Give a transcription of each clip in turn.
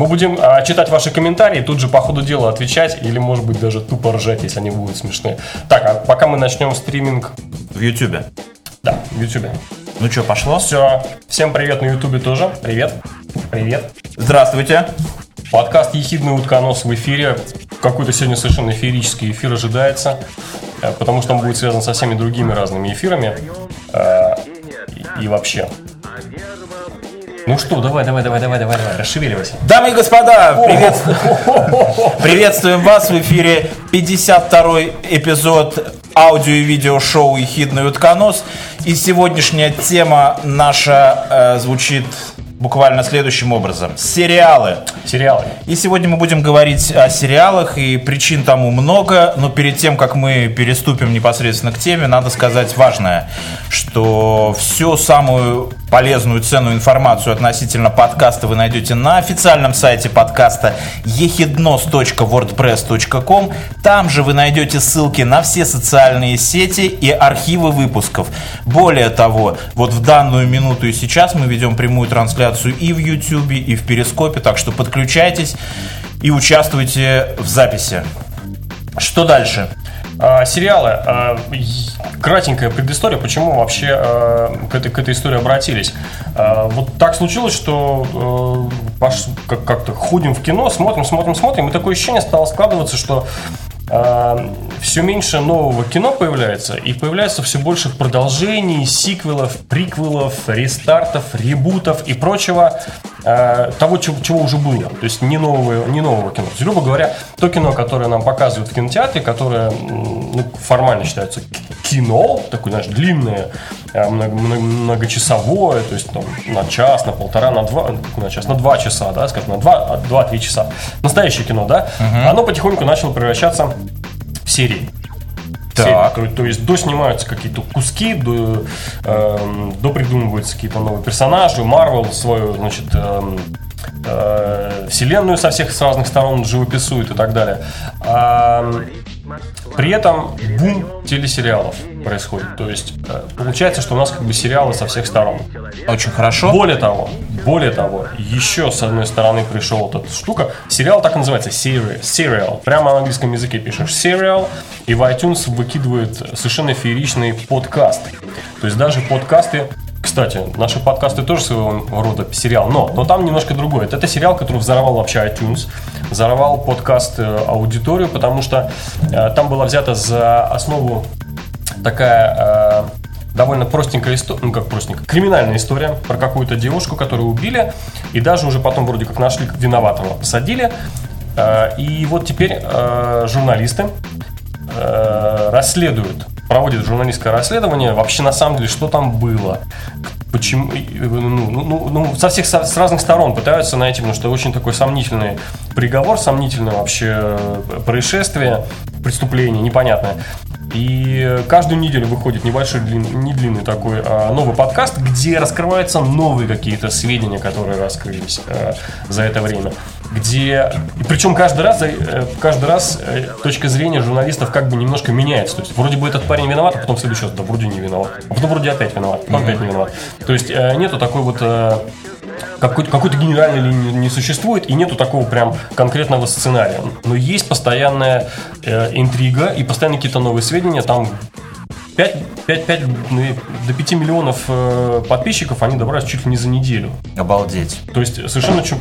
Мы будем а, читать ваши комментарии, тут же по ходу дела отвечать, или, может быть, даже тупо ржать, если они будут смешные. Так, а пока мы начнем стриминг... В Ютубе. Да, в Ютубе. Ну что, пошло? Все. Всем привет на Ютубе тоже. Привет. Привет. Здравствуйте. Подкаст «Ехидный утконос» в эфире. Какой-то сегодня совершенно феерический эфир ожидается, э, потому что он будет связан со всеми другими разными эфирами. Э, и вообще. Ну что, давай, давай, давай, давай, давай, давай, расшевеливайся. Дамы и господа, привет... приветствуем вас в эфире 52 эпизод аудио и видео шоу «Ехидный утконос». И сегодняшняя тема наша э, звучит буквально следующим образом. Сериалы. Сериалы. И сегодня мы будем говорить о сериалах, и причин тому много, но перед тем, как мы переступим непосредственно к теме, надо сказать важное, что всю самую полезную, ценную информацию относительно подкаста вы найдете на официальном сайте подкаста ехиднос.wordpress.com. Там же вы найдете ссылки на все социальные сети и архивы выпусков. Более того, вот в данную минуту и сейчас мы ведем прямую трансляцию и в YouTube, и в Перископе, так что подключайтесь и участвуйте в записи. Что дальше? А, сериалы. А, кратенькая предыстория, почему вообще а, к, этой, к этой истории обратились. Вот так случилось, что как- как-то ходим в кино, смотрим, смотрим, смотрим, и такое ощущение стало складываться, что все меньше нового кино появляется, и появляется все больше продолжений, сиквелов, приквелов, рестартов, ребутов и прочего э, того, чего, чего уже было. То есть не нового, не нового кино. То есть, грубо говоря, то кино, которое нам показывают в кинотеатре, которое ну, формально считается кино, такое, знаешь, длинное, э, много, много, многочасовое, то есть там, на час, на полтора, на два, на час, на два часа, да, скажем, на два, два-три часа. Настоящее кино, да, угу. оно потихоньку начало превращаться в серии. Так. То, то есть доснимаются какие-то куски, до, э, до придумываются какие-то новые персонажи, Марвел свою, значит, э, э, вселенную со всех с разных сторон живописует и так далее. А, при этом бум телесериалов происходит. То есть э, получается, что у нас как бы сериалы со всех сторон. Очень хорошо. Более того, более того, еще с одной стороны пришел вот эта штука. Сериал так и называется serial. Прямо на английском языке пишешь serial, и в iTunes выкидывает совершенно фееричный подкаст. То есть даже подкасты кстати, наши подкасты тоже своего рода сериал, но, но там немножко другое. Это, это сериал, который взорвал вообще iTunes, взорвал подкаст э, аудиторию, потому что э, там была взята за основу такая э, довольно простенькая история, ну как простенькая, криминальная история про какую-то девушку, которую убили, и даже уже потом вроде как нашли виноватого, посадили. Э, и вот теперь э, журналисты расследуют проводит журналистское расследование, вообще на самом деле, что там было, почему, ну, ну, ну, ну со всех, с разных сторон пытаются найти, потому что очень такой сомнительный приговор, сомнительное вообще происшествие, преступление непонятное. И каждую неделю выходит небольшой, длин, не длинный такой а, новый подкаст, где раскрываются новые какие-то сведения, которые раскрылись а, за это время где... И причем каждый раз, э, каждый раз э, точка зрения журналистов как бы немножко меняется. То есть вроде бы этот парень виноват, а потом следующий раз, да вроде не виноват. А потом вроде опять виноват, потом опять не виноват. То есть э, нету такой вот какой-то, какой-то генеральной линии не существует, и нету такого прям конкретного сценария. Но есть постоянная интрига и постоянно какие-то новые сведения. Там 5, 5, 5 до 5 миллионов э, подписчиков они добрались чуть ли не за неделю. Обалдеть. То есть совершенно чум,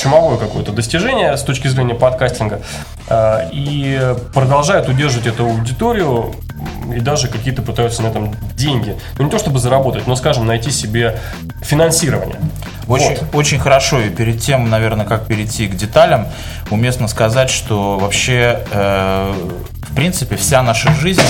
чумовое какое-то достижение с точки зрения подкастинга. Э, и продолжают удерживать эту аудиторию и даже какие-то пытаются на этом деньги. Ну, не то чтобы заработать, но, скажем, найти себе финансирование. Очень, вот. очень хорошо. И перед тем, наверное, как перейти к деталям, уместно сказать, что вообще, э, в принципе, вся наша жизнь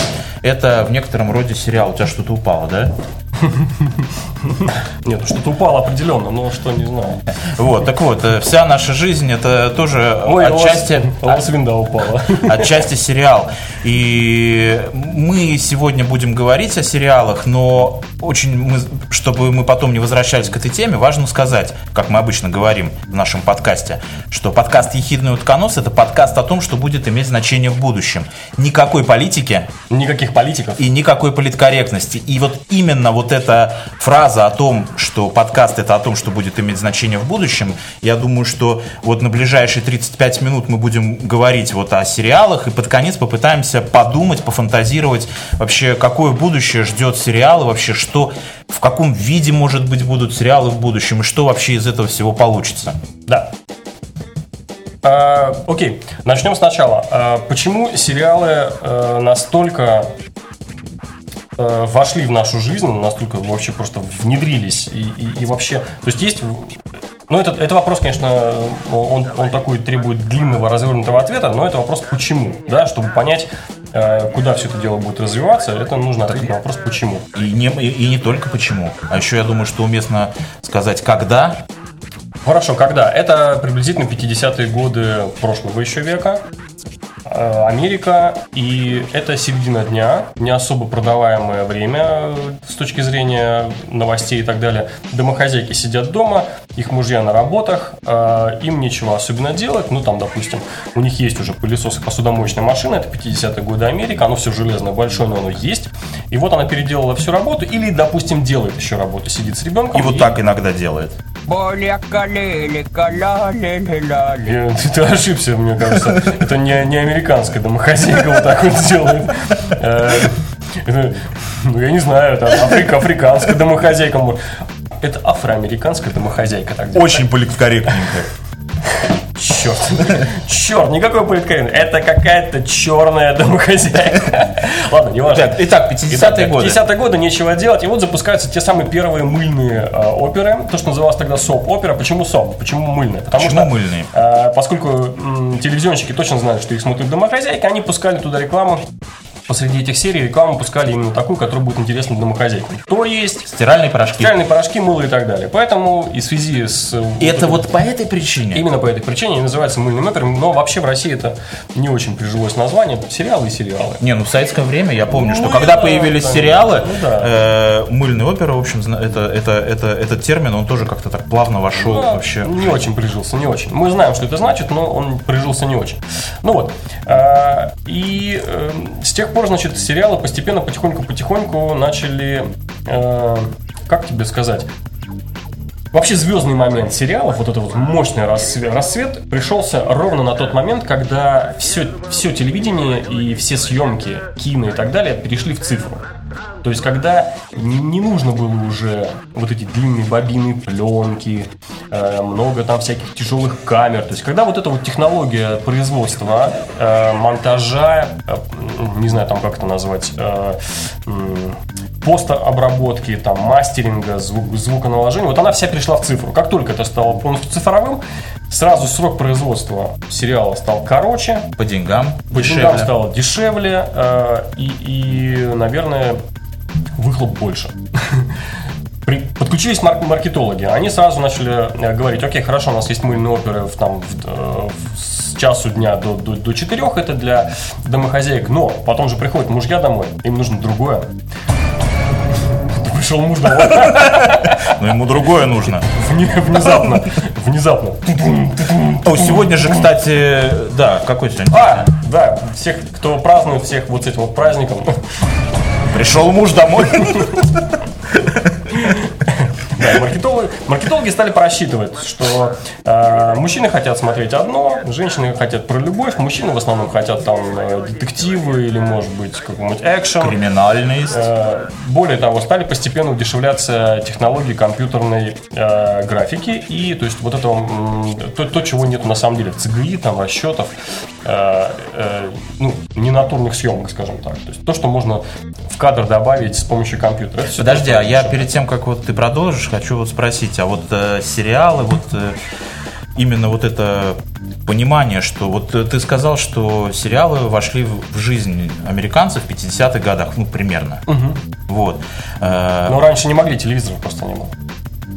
это в некотором роде сериал. У тебя что-то упало, да? Нет, что-то упало определенно, но что, не знаю. Вот, так вот, э, вся наша жизнь это тоже Ой, отчасти... У вас, у вас винда упала. Отчасти сериал. И мы сегодня будем говорить о сериалах, но очень, мы, чтобы мы потом не возвращались к этой теме, важно сказать, как мы обычно говорим в нашем подкасте, что подкаст «Ехидный утконос» — это подкаст о том, что будет иметь значение в будущем. Никакой политики. Никаких политиков. И никакой политкорректности. И вот именно вот вот эта фраза о том, что подкаст это о том, что будет иметь значение в будущем, я думаю, что вот на ближайшие 35 минут мы будем говорить вот о сериалах и под конец попытаемся подумать, пофантазировать вообще, какое будущее ждет сериалы, вообще что, в каком виде, может быть, будут сериалы в будущем и что вообще из этого всего получится. Да. А, окей, начнем сначала. А, почему сериалы а, настолько а, вошли в нашу жизнь, настолько вообще просто внедрились и, и, и вообще... То есть есть... Ну, это, это вопрос, конечно, он, он такой требует длинного развернутого ответа, но это вопрос почему, да, чтобы понять, куда все это дело будет развиваться, это нужно ответить на вопрос почему. И не, и, и не только почему, а еще я думаю, что уместно сказать когда Хорошо, когда? Это приблизительно 50-е годы прошлого еще века. Э, Америка, и это середина дня, не особо продаваемое время э, с точки зрения новостей и так далее. Домохозяйки сидят дома, их мужья на работах, э, им нечего особенно делать, ну там, допустим, у них есть уже пылесос и посудомоечная машина, это 50-е годы Америка, оно все железное, большое, но оно есть. И вот она переделала всю работу, или, допустим, делает еще работу, сидит с ребенком. И вот так иногда делает. Ты ошибся, мне кажется. Это не, не американская домохозяйка вот так вот делает. Э, ну, я не знаю, это Африка, африканская домохозяйка. Это афроамериканская домохозяйка. Так Очень политкорректненько. Черт. Черт, никакой политкорректный. Это какая-то черная домохозяйка. Ладно, не важно. Итак, 50-е годы. 50-е годы, нечего делать. И вот запускаются те самые первые мыльные э, оперы. То, что называлось тогда соп-опера. Почему соп? Почему мыльные? Потому Почему что, мыльные? Э, поскольку телевизионщики точно знали, что их смотрят домохозяйки, они пускали туда рекламу посреди этих серий рекламу пускали именно такую, которая будет интересна домохозяйкам. То есть... Стиральные порошки. Стиральные порошки, мыло и так далее. Поэтому и в связи с... Это вот, вот по этой причине? Именно по этой причине они называются мыльным опером, но вообще в России это не очень прижилось название. Сериалы и сериалы. Не, ну в советское время я помню, ну, что когда да, появились да, сериалы, ну, да. э, мыльная опера, в общем, это, это, это, этот термин, он тоже как-то так плавно вошел да, вообще. Не очень прижился, не очень. Мы знаем, что это значит, но он прижился не очень. Ну вот. Э, и э, с тех пор, значит, сериалы постепенно, потихоньку-потихоньку начали, э, как тебе сказать, Вообще звездный момент сериалов, вот этот вот мощный рассвет, рассвет пришелся ровно на тот момент, когда все, все телевидение и все съемки, кино и так далее перешли в цифру. То есть, когда не, нужно было уже вот эти длинные бобины, пленки, э, много там всяких тяжелых камер. То есть, когда вот эта вот технология производства, э, монтажа, э, не знаю там как это назвать, постобработки, там, мастеринга, звук, звуконаложения, вот она вся перешла в цифру. Как только это стало полностью цифровым, сразу срок производства сериала стал короче. По деньгам По дешевле. деньгам стало дешевле. Э, и, и, наверное, выхлоп больше. Подключились марк маркетологи. Они сразу начали э, говорить, окей, хорошо, у нас есть мыльные оперы в, там, в, э, в, с часу дня до, до, до 4, это для домохозяек, но потом же приходят мужья домой, им нужно другое. Пришел муж домой. Но ему другое нужно. Внезапно. Внезапно. О, сегодня же, кстати, да, какой сегодня? А, да, всех, кто празднует всех вот с этим вот праздником. Пришел муж домой. Да, маркетологи, маркетологи стали просчитывать, что э, мужчины хотят смотреть одно, женщины хотят про любовь, мужчины в основном хотят там э, детективы или, может быть, какой-нибудь экшен. Криминальный. Э, более того, стали постепенно удешевляться технологии компьютерной э, графики и, то есть, вот это то, то, чего нет на самом деле, CGI, там, расчетов, э, э, ну, ненатурных съемок, скажем так. То есть, то, что можно в кадр добавить с помощью компьютера. Подожди, а я перед тем, как вот ты продолжишь, хочу вот спросить, а вот э, сериалы, вот э, именно вот это понимание, что вот э, ты сказал, что сериалы вошли в жизнь американцев в 50-х годах, ну, примерно. Угу. Вот. Э, Но раньше не могли, телевизоров просто не было.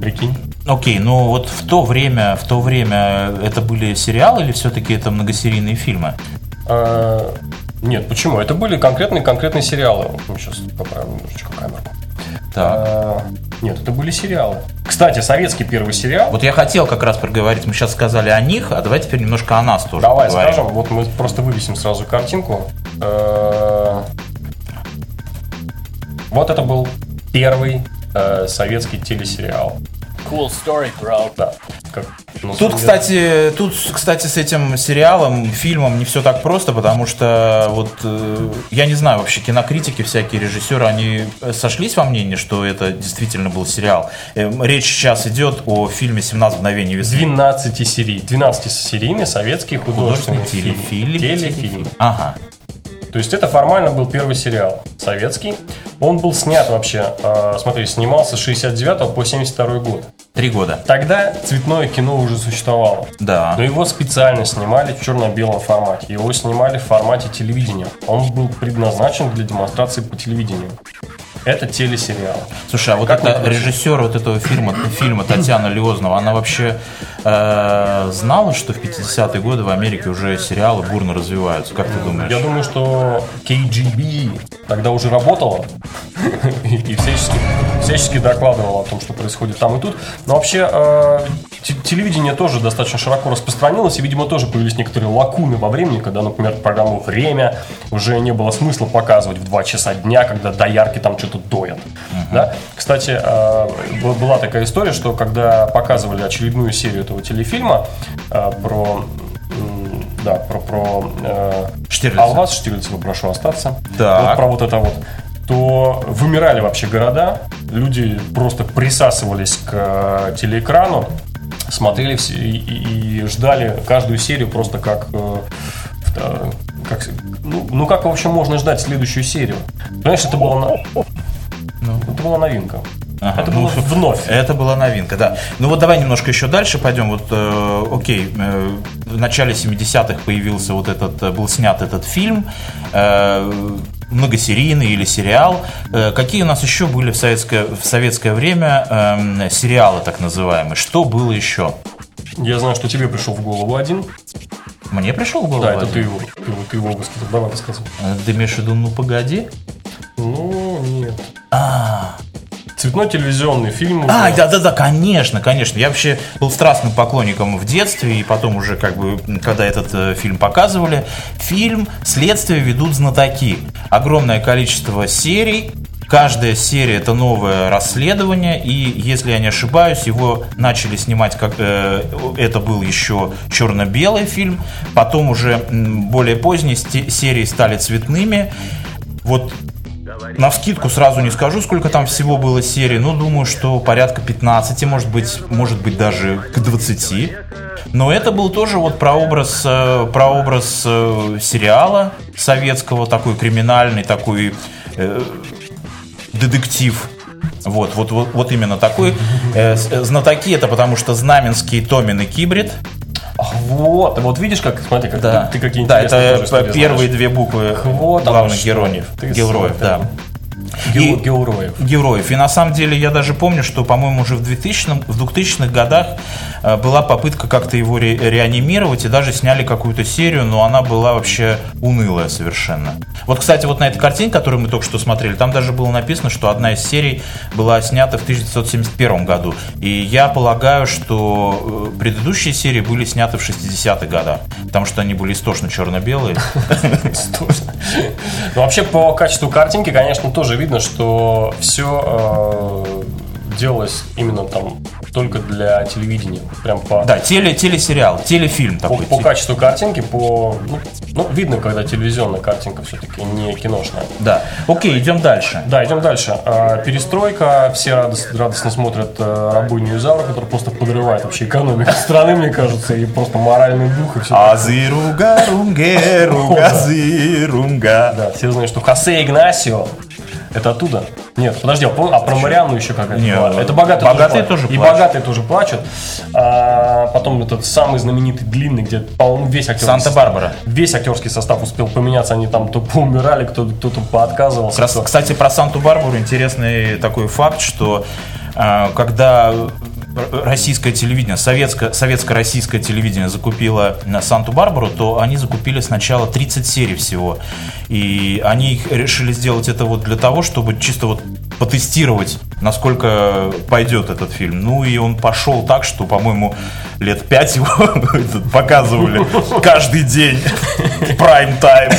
Прикинь. Окей, ну вот в то время, в то время это были сериалы или все-таки это многосерийные фильмы? А, нет, почему? Это были конкретные конкретные сериалы. Мы сейчас поправим немножечко камеру. Так. А, нет, это были сериалы. Кстати, советский первый сериал. Вот я хотел как раз проговорить. Мы сейчас сказали о них, а давай теперь немножко о нас тоже. Давай поговорим. скажем. Вот мы просто вывесим сразу картинку. А, вот это был первый э, советский телесериал. Cool story, bro. Да. Как, ну, Тут, судя- кстати, тут, кстати, с этим сериалом, фильмом не все так просто, потому что вот э, я не знаю вообще кинокритики всякие режиссеры, они э, сошлись во мнении, что это действительно был сериал. Э, Речь сейчас идет о фильме «17 мгновений весны». 12 серий, 12-серийный советский художественный, Художественный фильм. телефильм. Телефильм. Ага. То есть это формально был первый сериал советский. Он был снят вообще, э, смотри, снимался с 69 по 72 год. Три года. Тогда цветное кино уже существовало. Да. Но его специально снимали в черно-белом формате. Его снимали в формате телевидения. Он был предназначен для демонстрации по телевидению. Это телесериал. Слушай, а вот Как думаете? режиссер вот этого фильма, фильма Татьяна Леознова, она вообще э, знала, что в 50-е годы в Америке уже сериалы бурно развиваются? Как ты думаешь? Я думаю, что KGB тогда уже работала и всячески, всячески докладывала о том, что происходит там и тут. Но вообще э, те- телевидение тоже достаточно широко распространилось, и, видимо, тоже появились некоторые лакуны во времени, когда, например, программу «Время» уже не было смысла показывать в 2 часа дня, когда доярки там что-то доят. Да? Кстати, э, была такая история, что когда показывали очередную серию этого телефильма э, про... Да, про, про э, Штирлица. а вас Штирлицева прошу остаться. Так. Вот про вот это вот. То вымирали вообще города, люди просто присасывались к э, телеэкрану, смотрели все и, и- и ждали каждую серию просто как, э, как ну, ну как вообще можно ждать следующую серию? Понимаешь, это было на- это была новинка. Ага, это ну, было вновь. Это была новинка, да. Ну вот давай немножко еще дальше пойдем. Вот, э, окей, э, в начале 70-х появился вот этот, э, был снят этот фильм, э, многосерийный или сериал. Э, какие у нас еще были в советское, в советское время эм, сериалы так называемые? Что было еще? Я знаю, что тебе пришел в голову один. Мне пришел в голову Да, это ты его, ты его, ты его высказал. Давай рассказывай. Э, Ты имеешь в виду, ну погоди? Ну, нет. А, Цветной телевизионный фильм. уже. А, да, да, да, конечно, конечно. Я вообще был страстным поклонником в детстве, и потом уже, как бы, когда этот э, фильм показывали, фильм «Следствие ведут знатоки». Огромное количество серий. Каждая серия это новое расследование, и если я не ошибаюсь, его начали снимать как э, это был еще черно-белый фильм, потом уже более поздние серии стали цветными. Вот на вскидку сразу не скажу, сколько там всего было серий, но думаю, что порядка 15, может быть, может быть даже к 20. Но это был тоже вот прообраз, э, прообраз э, сериала советского, такой криминальный, такой э, детектив. Вот, вот, вот, вот именно такой. Э, э, знатоки это потому что Знаменский, Томин и Кибрид. Вот, вот видишь, как, смотри, как Да, ты, ты какие да это первые знаешь. две буквы Вот главных героев. Ты героев, да. И- Героев. героев. И на самом деле я даже помню, что, по-моему, уже в 2000 в 2000-х годах э, была попытка как-то его ре- реанимировать, и даже сняли какую-то серию, но она была вообще унылая совершенно. Вот, кстати, вот на этой картине, которую мы только что смотрели, там даже было написано, что одна из серий была снята в 1971 году. И я полагаю, что э, предыдущие серии были сняты в 60-х годах, потому что они были истошно черно-белые. Ну, вообще, по качеству картинки, конечно, тоже видно, что все делалось именно там только для телевидения. Прям по, Да, теле, телесериал, телефильм по, такой. по качеству картинки, по... Ну, ну, видно, когда телевизионная картинка все-таки не киношная. Да. Окей, идем дальше. Да, идем дальше. А, Перестройка. Все радос- радостно смотрят э, рабыню Изавра, которая просто подрывает вообще экономику страны, мне кажется, и просто моральный дух и все. Азирунга, рунге, рунга. Да, все знают, что Хосе Игнасио это оттуда. Нет, подожди, а пом- а про Марианну еще какая-то Не, была. Это богатые, богатые тоже, тоже плачут. И богатые тоже плачут. А, потом этот самый знаменитый длинный, где, по-моему, весь актерский Санта-Барбара. Весь актерский состав успел поменяться, они там то поумирали, кто- кто-то поотказывался. Крас- кто- Кстати, про Санту-Барбару интересный такой факт, что э, когда российское телевидение, советское, советско-российское телевидение закупило на Санту-Барбару, то они закупили сначала 30 серий всего. И они решили сделать это вот для того, чтобы чисто вот потестировать, насколько пойдет этот фильм. Ну и он пошел так, что, по-моему, лет пять его показывали каждый день. Прайм-тайм.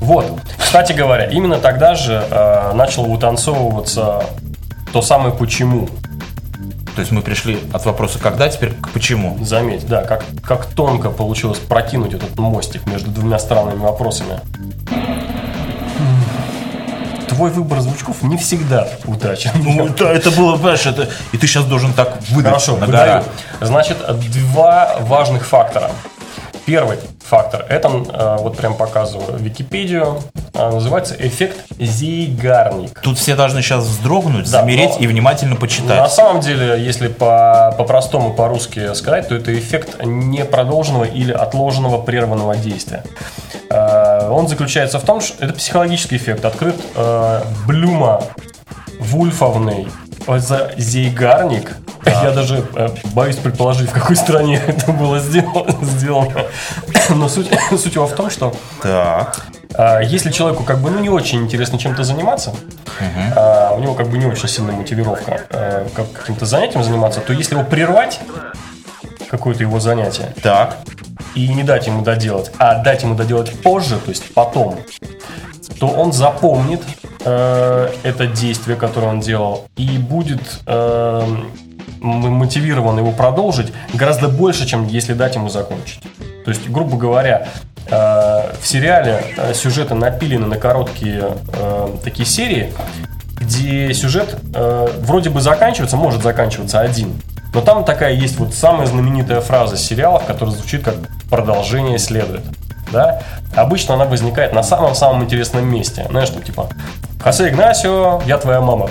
Вот. Кстати говоря, именно тогда же э, начал вытанцовываться то самое почему. То есть мы пришли от вопроса «когда» теперь к «почему». Заметь, да, как, как тонко получилось прокинуть этот мостик между двумя странными вопросами. Твой выбор звучков не всегда удачен. Ну, да, это было, понимаешь, это... И ты сейчас должен так выдать Хорошо, выдаю. Значит, два важных фактора. Первый фактор, это э, вот прям показываю Википедию, э, называется эффект Зейгарник. Тут все должны сейчас вздрогнуть, Да, замереть но- и внимательно На почитать. самом деле, если по- по-простому, по-русски сказать, то это эффект непродолженного или отложенного прерванного действия. Э, Он заключается в том, что это психологический эффект, открыт Блюма Вульфовной за Зейгарник. Я даже э, боюсь предположить, в какой стране это было сделано. сделано. Но суть, суть его в том, что Так. а, Если человеку как бы ну не очень интересно чем-то заниматься, а, у него как бы не очень сильная мотивировка а, как- каким-то занятием заниматься, то если его прервать какое-то его занятие Так. и не дать ему доделать, а дать ему доделать позже, то есть потом, то он запомнит э, это действие, которое он делал, и будет э, мотивирован его продолжить гораздо больше, чем если дать ему закончить. То есть, грубо говоря, э, в сериале э, сюжеты напилены на короткие такие серии, где сюжет вроде бы заканчивается, может заканчиваться один. Но там такая есть вот самая знаменитая фраза сериалов, которая звучит как «продолжение следует». Да? Обычно она возникает на самом-самом интересном месте. Знаешь, что типа «Хосе Игнасио, я твоя мама».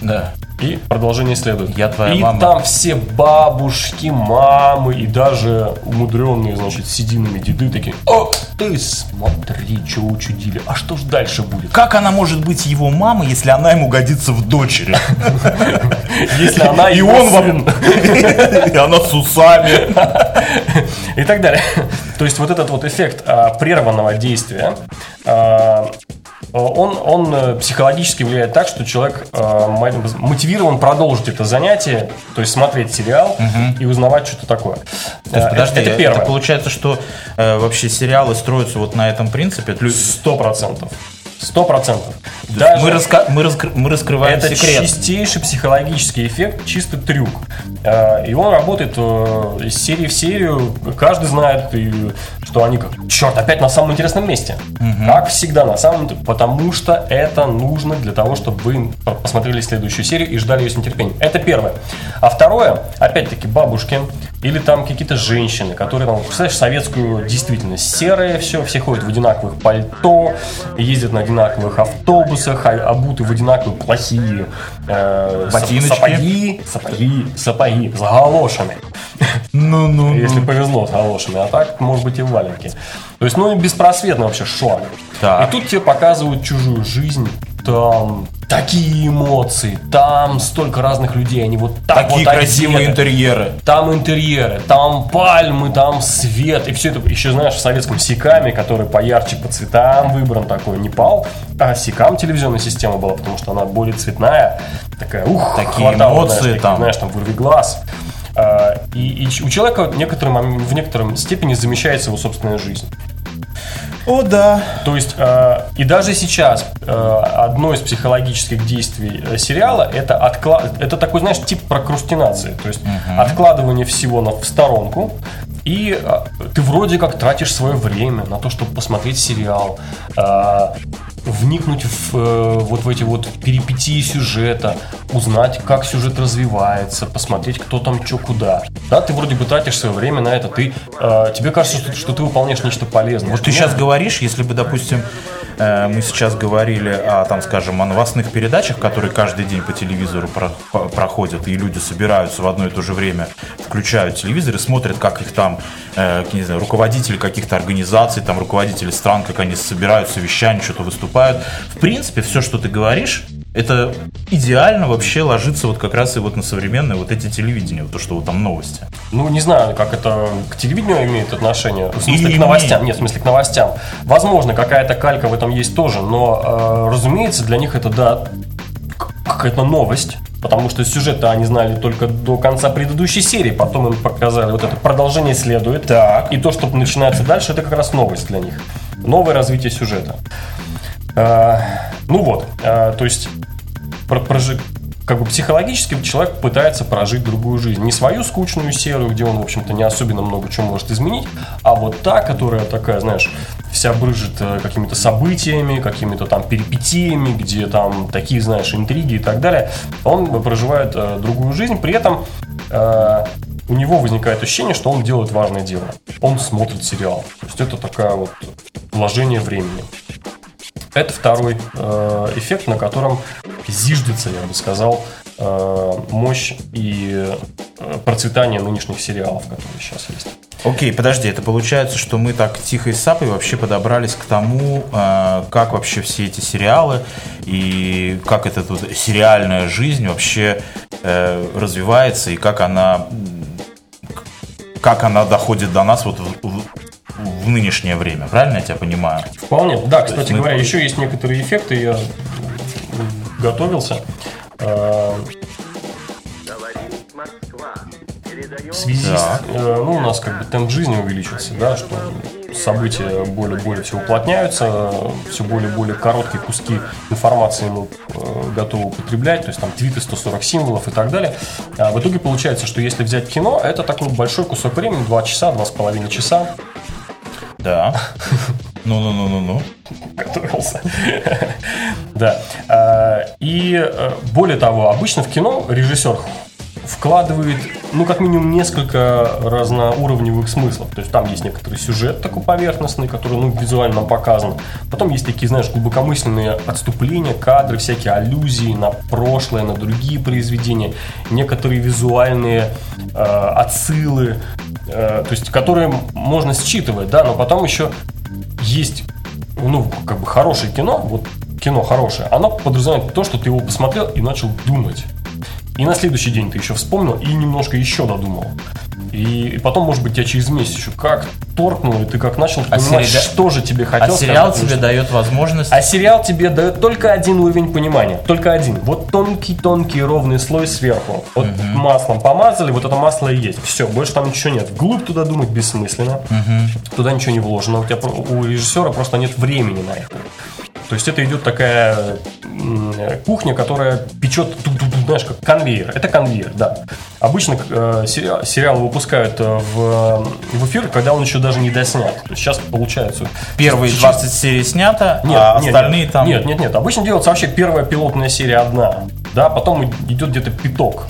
Да. И продолжение следует. Я твоя и мама. там все бабушки, мамы и даже умудренные, значит, сединами деды такие «О, ты смотри, что учудили, а что ж дальше будет?» Как она может быть его мамой, если она ему годится в дочери? Если она И он вам... И она с усами. и так далее. То есть вот этот вот эффект а, прерванного действия, а, он, он э, психологически влияет так, что человек мо- мотивирован продолжить это занятие, то есть смотреть сериал и узнавать что-то такое. То есть, подожди, это это первое. получается, что э, вообще сериалы строятся вот на этом принципе. Сто процентов. Сто процентов. Мы, Даже раска- мы, раскры- мы раскрываем это секрет. чистейший психологический эффект, чистый трюк. Э, И он работает э, из серии в серию. Каждый знает, что они как, черт, опять на самом интересном месте. Как всегда, на самом потому что это нужно для того, чтобы вы посмотрели следующую серию и ждали ее с нетерпением. Это первое. А второе, опять-таки, бабушки или там какие-то женщины, которые, там, представляешь, советскую действительность. Серые все, все ходят в одинаковых пальто, ездят на одинаковых автобусах, а- обуты в одинаковые плохие э, Ботиночки. сапоги, сапоги, сапоги с галошами. Ну-ну. Если повезло с галошами, а так, может быть, и в валенке. То есть, ну и беспросветно вообще шлаг. Так. И тут тебе показывают чужую жизнь, там такие эмоции, там столько разных людей, они вот так Такие вот красивые одеты. интерьеры. Там интерьеры, там пальмы, там свет. И все это еще, знаешь, в советском Сикаме, который поярче по цветам выбран такой. Не пал, а Сикам телевизионная система была, потому что она более цветная. Такая, ух, Такие хватало, эмоции знаешь, там. знаешь, там вырви глаз. А, И, и у человека в некотором, в некотором степени замещается его собственная жизнь. О, да. То есть, э, и даже сейчас э, одно из психологических действий э, сериала это, откла... это такой, знаешь, тип прокрастинации. То есть, откладывание всего на... в сторонку. И э, ты вроде как тратишь свое время на то, чтобы посмотреть сериал, э, вникнуть в, э, вот в эти вот перипетии сюжета, узнать, как сюжет развивается, посмотреть, кто там что куда. Да, ты вроде бы тратишь свое время на это, ты, э, тебе кажется, что, что ты выполняешь нечто полезное. Вот ты сейчас говоришь, если бы, допустим, мы сейчас говорили о, там, скажем, о новостных передачах, которые каждый день по телевизору про- проходят, и люди собираются в одно и то же время, включают телевизор и смотрят, как их там, э, не знаю, руководители каких-то организаций, там, руководители стран, как они собирают совещания, что-то выступают. В принципе, все, что ты говоришь, это идеально вообще ложится вот как раз и вот на современные вот эти телевидения, вот то, что вот там новости. Ну, не знаю, как это к телевидению имеет отношение. В смысле, Или к новостям. Нет, в смысле, к новостям. Возможно, какая-то калька в этом есть тоже, но, э, разумеется, для них это, да, какая-то новость. Потому что сюжет они знали только до конца предыдущей серии. Потом им показали вот это продолжение следует. Так. И то, что начинается дальше, это как раз новость для них. Новое развитие сюжета. Э, ну вот, э, то есть про- прожи- как бы психологически человек пытается прожить другую жизнь. Не свою скучную серую, где он, в общем-то, не особенно много чего может изменить, а вот та, которая такая, знаешь, вся брыжет э, какими-то событиями, какими-то там перипетиями, где там такие, знаешь, интриги и так далее. Он проживает э, другую жизнь, при этом э, у него возникает ощущение, что он делает важное дело. Он смотрит сериал. То есть это такая вот вложение времени. Это второй э, эффект, на котором зиждется, я бы сказал, э, мощь и э, процветание нынешних сериалов, которые сейчас есть. Окей, подожди, это получается, что мы так тихо и сапой вообще подобрались к тому, э, как вообще все эти сериалы и как эта тут сериальная жизнь вообще э, развивается и как она как она доходит до нас вот в, в- в нынешнее время, правильно я тебя понимаю? Вполне. Да, кстати мы- говоря, еще есть некоторые эффекты. Я готовился. Э, В связи Так. с, э, ну, у нас как бы темп жизни увеличился, да, что события более-более все уплотняются, все более-более короткие куски информации мы э, готовы употреблять, то есть там твиты 140 символов и так далее. А в итоге получается, что если взять кино, это такой большой кусок времени, 2 часа, 2,5 часа, Да. Ну-ну-ну-ну-ну. готовился. Да. А, И э, более того, обычно в кино режиссер вкладывает, ну, как минимум, несколько разноуровневых смыслов. То есть там есть некоторый сюжет такой поверхностный, который, ну, визуально нам показан. Потом есть такие, знаешь, глубокомысленные отступления, кадры, всякие аллюзии на прошлое, на другие произведения, некоторые визуальные э, отсылы, э, то есть которые можно считывать, да, но потом еще есть, ну, как бы хорошее кино, вот кино хорошее, оно подразумевает то, что ты его посмотрел и начал думать. И на следующий день ты еще вспомнил и немножко еще додумал. И, и потом, может быть, тебя через месяц еще как торкнуло, и ты как начал А понимать, сериал- что же тебе А хотел сериал сказать, тебе что- дает возможность... а сериал тебе дает только один уровень понимания. Только один. Вот тонкий-тонкий ровный слой сверху. Вот маслом помазали, вот это масло и есть. Все, больше там ничего нет. Вглубь туда думать бессмысленно. Туда ничего не вложено. У тебя у режиссера просто нет времени на это. То есть это идет такая кухня, которая печет, знаешь, как конвейер. Это конвейер, да. Обычно э, сериал, сериалы выпускают э, в, в эфир, когда он еще даже не доснят. То есть сейчас получается... Первые сейчас- 20 серий снято, нет, а нет, остальные нет, там... Нет, нет, нет. Обычно делается вообще первая пилотная серия одна. Да, потом идет где-то пяток.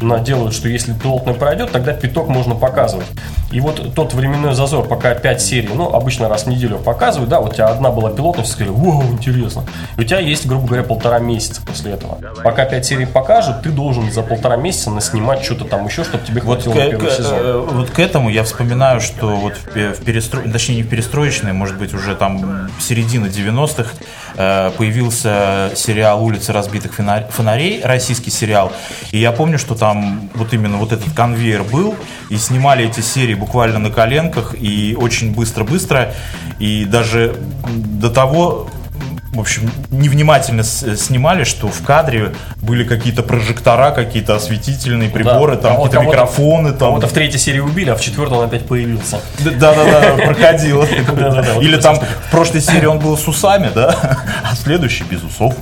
На- делают, что если пилотная пройдет, тогда пяток можно показывать. И вот тот временной зазор, пока 5 серий, ну, обычно раз в неделю показывают, да, вот у тебя одна была пилотная, все сказали, вау, интересно. И у тебя есть, грубо говоря, полтора месяца после этого. Пока 5 серий покажут, ты должен за полтора месяца наснимать что-то там еще, чтобы тебе Вот хватило к, на первый к- сезон. э, вот к этому я вспоминаю, что вот в, пе- в перестро... точнее не в перестроечной, может быть уже там середина 90-х э, появился сериал «Улицы разбитых фона- фонарей», российский сериал. И я помню, что там вот именно вот этот конвейер был, и снимали эти серии буквально на коленках, и очень быстро-быстро, и даже до того в общем, невнимательно с- снимали, что в кадре были какие-то прожектора, какие-то осветительные приборы, Да, там кого- какие-то кого-то- микрофоны, там. Кого-то в третьей серии убили, а в четвертой он опять появился. Да-да-да, проходило. Или там в прошлой серии он был с усами, да, а в следующей без усов.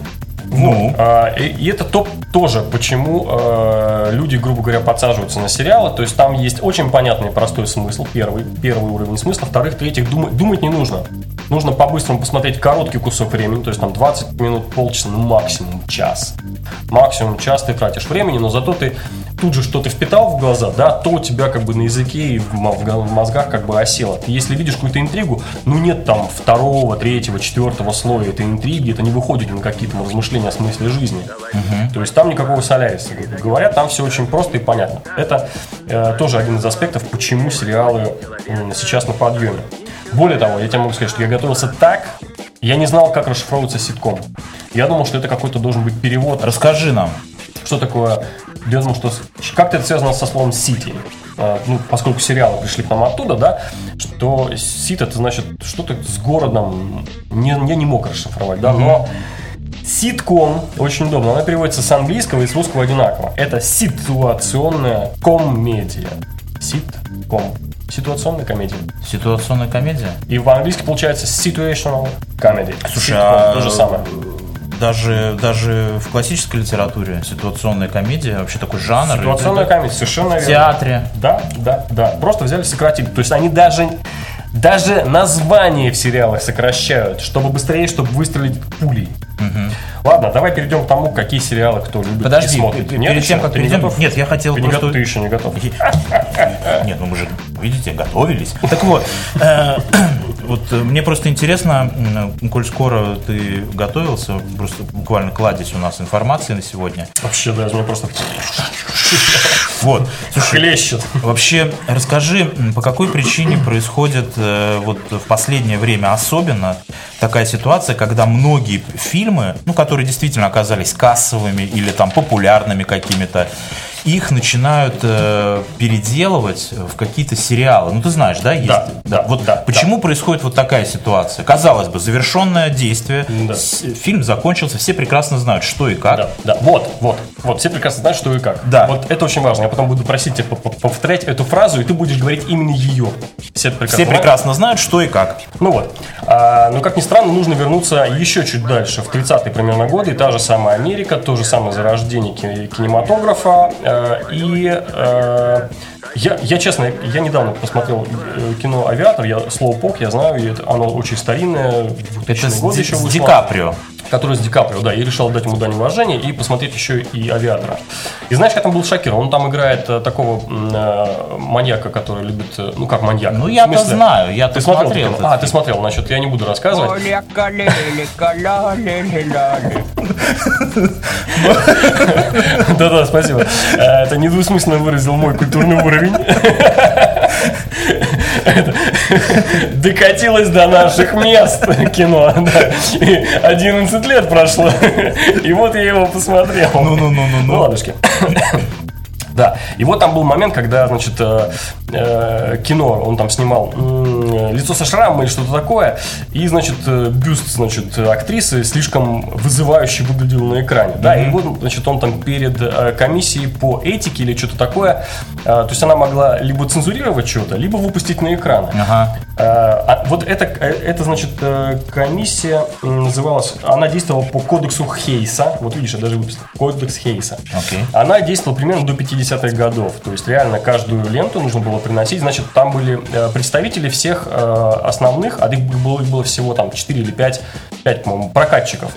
Ну, А, и, это то, тоже, почему э, люди, грубо говоря, подсаживаются на сериалы. То есть там есть очень понятный простой смысл. Первый, первый уровень смысла. Вторых, третьих, думать, думать не нужно. Нужно по-быстрому посмотреть короткий кусок времени, то есть там 20 минут, полчаса, ну максимум час. Максимум час ты тратишь времени, но зато ты тут же что ты впитал в глаза, да, то у тебя как бы на языке и в мозгах как бы осело. Ты если видишь какую-то интригу, ну нет там второго, третьего, четвертого слоя этой интриги, это не выходит на какие-то размышления о смысле жизни. То есть там никакого соляриса. Говорят, там все очень просто и понятно. Это э, тоже один из аспектов, почему сериалы м, сейчас на подъеме. Более того, я тебе могу сказать, что я готовился так, я не знал, как расшифровывается ситком. Я думал, что это какой-то должен быть перевод расскажи нам. Что такое? Я думал, что с- как-то это связано со словом «сити». А, Ну, поскольку сериалы пришли к нам оттуда, да, что сит это значит что-то с городом. Не, я не мог расшифровать, да, но ситком очень удобно. Она переводится с английского и с русского одинаково. Это ситуационная комедия. Ситком. Ситуационная комедия. Ситуационная комедия? И в английском получается situational comedy. Слушай, Sitcom, а то же самое. Даже, даже в классической литературе ситуационная комедия, вообще такой жанр. Ситуационная Это- комедия, совершенно В верно. театре. Да, да, да. Просто взяли, сократили. То есть они даже, даже название в сериалах сокращают, чтобы быстрее, чтобы выстрелить пулей. Ладно, давай перейдем к тому, какие сериалы кто любит Подожди, и смотрит. Нет перед тем, как Ты не перейдем... готов? Нет, я хотел Ты, не просто... готов? Ты еще не готов. Нет, ну мы же, видите, готовились. Так вот, э, вот э, мне просто интересно, коль скоро ты готовился, просто буквально кладезь у нас информации на сегодня. Вообще, даже мне просто Вот, слушай, хлещет. Вообще, расскажи, по какой причине происходит э, вот в последнее время особенно такая ситуация, когда многие фильмы, ну, которые действительно оказались кассовыми или там популярными какими-то, их начинают э, переделывать в какие-то сериалы. Ну, ты знаешь, да, есть? Да, да, Вот да, почему происходит вот такая ситуация? Казалось бы, завершенное действие, Да. фильм закончился, все прекрасно знают, что и как. Да, да, вот, вот, вот, все прекрасно знают, что и как. Да. Вот это очень важно. Я потом буду просить тебя по- по- повторять эту фразу, и ты будешь говорить именно ее. Все прекрасно Все знают. прекрасно знают, что и как. Ну вот. А, но, как ни странно, нужно вернуться еще чуть дальше, в 30-е примерно годы, и та же самая Америка, то же самое зарождение ки- кинематографа. Э, и э, я, я, честно, я недавно посмотрел э, кино «Авиатор», я «Слоупок», я знаю, и это, оно очень старинное, в 2000 Это с, Ди- еще с вышло. Ди Каприо. который с Ди Каприо, да, и решил дать ему дань уважения и посмотреть еще и «Авиатора». И знаешь, я там был шокирован, он там играет э, такого э, маньяка, который любит, э, ну как маньяк. Ну, я-то знаю, я-то Ты смотрел? смотрел этот А, ты смотрел, значит, я не буду рассказывать. Да-да, спасибо. Это недвусмысленно выразил мой культурный уровень. Это Докатилось до наших мест кино. да. И 11 лет прошло. И вот я его посмотрел. Ну-ну-ну-ну-ну. Ну, ладушки. Да, и вот там был момент, когда, значит, э, э, кино, он там снимал лицо со шрамом или что-то такое, и, значит, э, бюст, значит, актрисы слишком вызывающе выглядел на экране, да, и вот, значит, он там перед комиссией по этике или что-то такое, то есть она могла либо цензурировать что-то, либо выпустить на экран. Ага. А вот это, это, значит, комиссия называлась, она действовала по кодексу Хейса, вот видишь, я даже выписал, кодекс Хейса. Окей. Она действовала примерно до 50-х годов. То есть реально каждую ленту нужно было приносить. Значит, там были э, представители всех э, основных, а их было, было всего там 4 или 5, 5 по-моему, прокатчиков.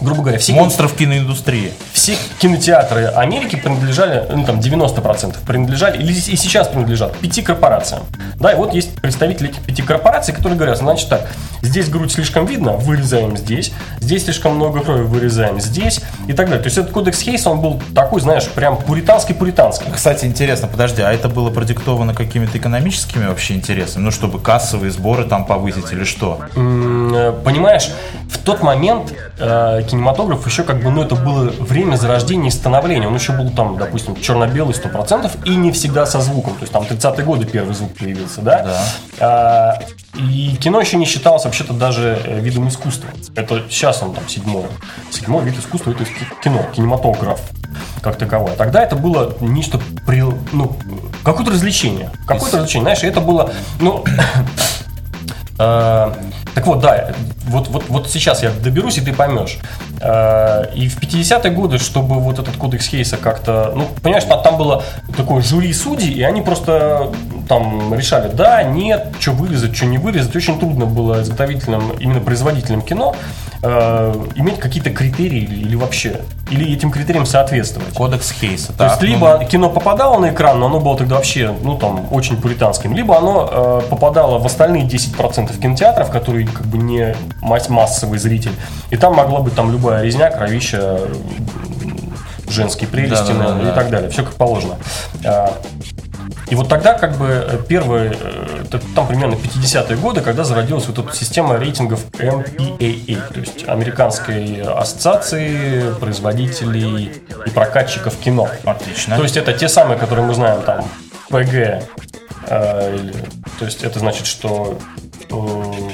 Грубо говоря, все, Монстров киноиндустрии. Все кинотеатры Америки принадлежали, ну там 90% принадлежали, или и сейчас принадлежат пяти корпорациям. Да, и вот есть представители этих пяти корпораций, которые говорят, значит так, здесь грудь слишком видно, вырезаем здесь, здесь слишком много крови, вырезаем здесь и так далее. То есть этот кодекс Хейса, он был такой, знаешь, прям пуританский-пуританский. Кстати, интересно, подожди, а это было продиктовано какими-то экономическими вообще интересами? Ну, чтобы кассовые сборы там повысить или что? Э, Понимаешь, в тот момент э, кинематограф еще как бы, ну, это было время зарождения и становления. Он еще был там, допустим, черно-белый 100% и не всегда со звуком. То есть там 30-е годы первый звук появился, да? Да. А, и кино еще не считалось вообще-то даже э, видом искусства. Это сейчас он там седьмой. Седьмой вид искусства это ки- кино, кинематограф как таковое. Тогда это было нечто, при, ну, какое-то развлечение. Какое-то развлечение, знаешь, это было, ну, Так вот, да, вот, вот, вот сейчас я доберусь, и ты поймешь. Э, И в 50-е годы, чтобы вот этот кодекс Хейса как-то... Ну, понимаешь, там, было такое жюри судей, и они просто там решали, да, нет, что вырезать, что не вырезать. Очень трудно было изготовителям, именно производителям кино э, иметь какие-то критерии или, вообще, или этим критериям соответствовать. Кодекс Хейса. То есть, либо кино попадало на экран, но оно было тогда вообще, ну, там, очень пуританским, либо оно э, попадало в остальные 10% кинотеатров, которые как бы не мас- массовый зритель, и там могла быть там любая резня, кровища, женские прелести Да-да-да-да. наверное, и так далее, все как положено. А, И вот тогда как бы э, первые, э, там примерно 50-е годы, когда зародилась вот эта система рейтингов MPAA, то есть Американской ассоциации производителей и прокатчиков кино. Отлично. То есть это те самые, которые мы знаем там, э, или- то есть это значит, что э,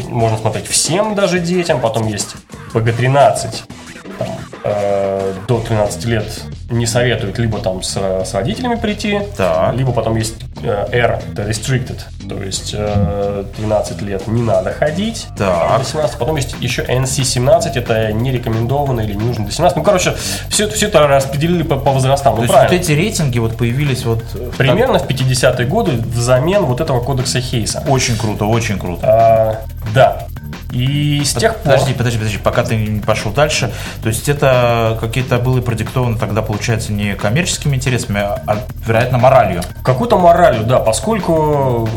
можно смотреть всем даже детям, потом есть ПГ-13, там, э, до 13 лет не советуют либо там с, с родителями прийти, Так. либо потом есть э, R это restricted, то есть э, 13 лет не надо ходить. Так. До 17. Потом есть еще NC-17, это не рекомендовано или не нужно до 17. Ну, короче, все, все это распределили по, по возрастам. То Ну, есть правильно. вот эти рейтинги вот появились вот... э, Примерно в 50-е годы взамен вот этого кодекса Хейса. так- Очень круто, очень круто. А, да. И с тех пор... Подожди, подожди, подожди, пока ты не пошел дальше. То есть это какие-то было продиктовано тогда, получается, не коммерческими интересами, а, вероятно, моралью. Какую-то моралью, да, поскольку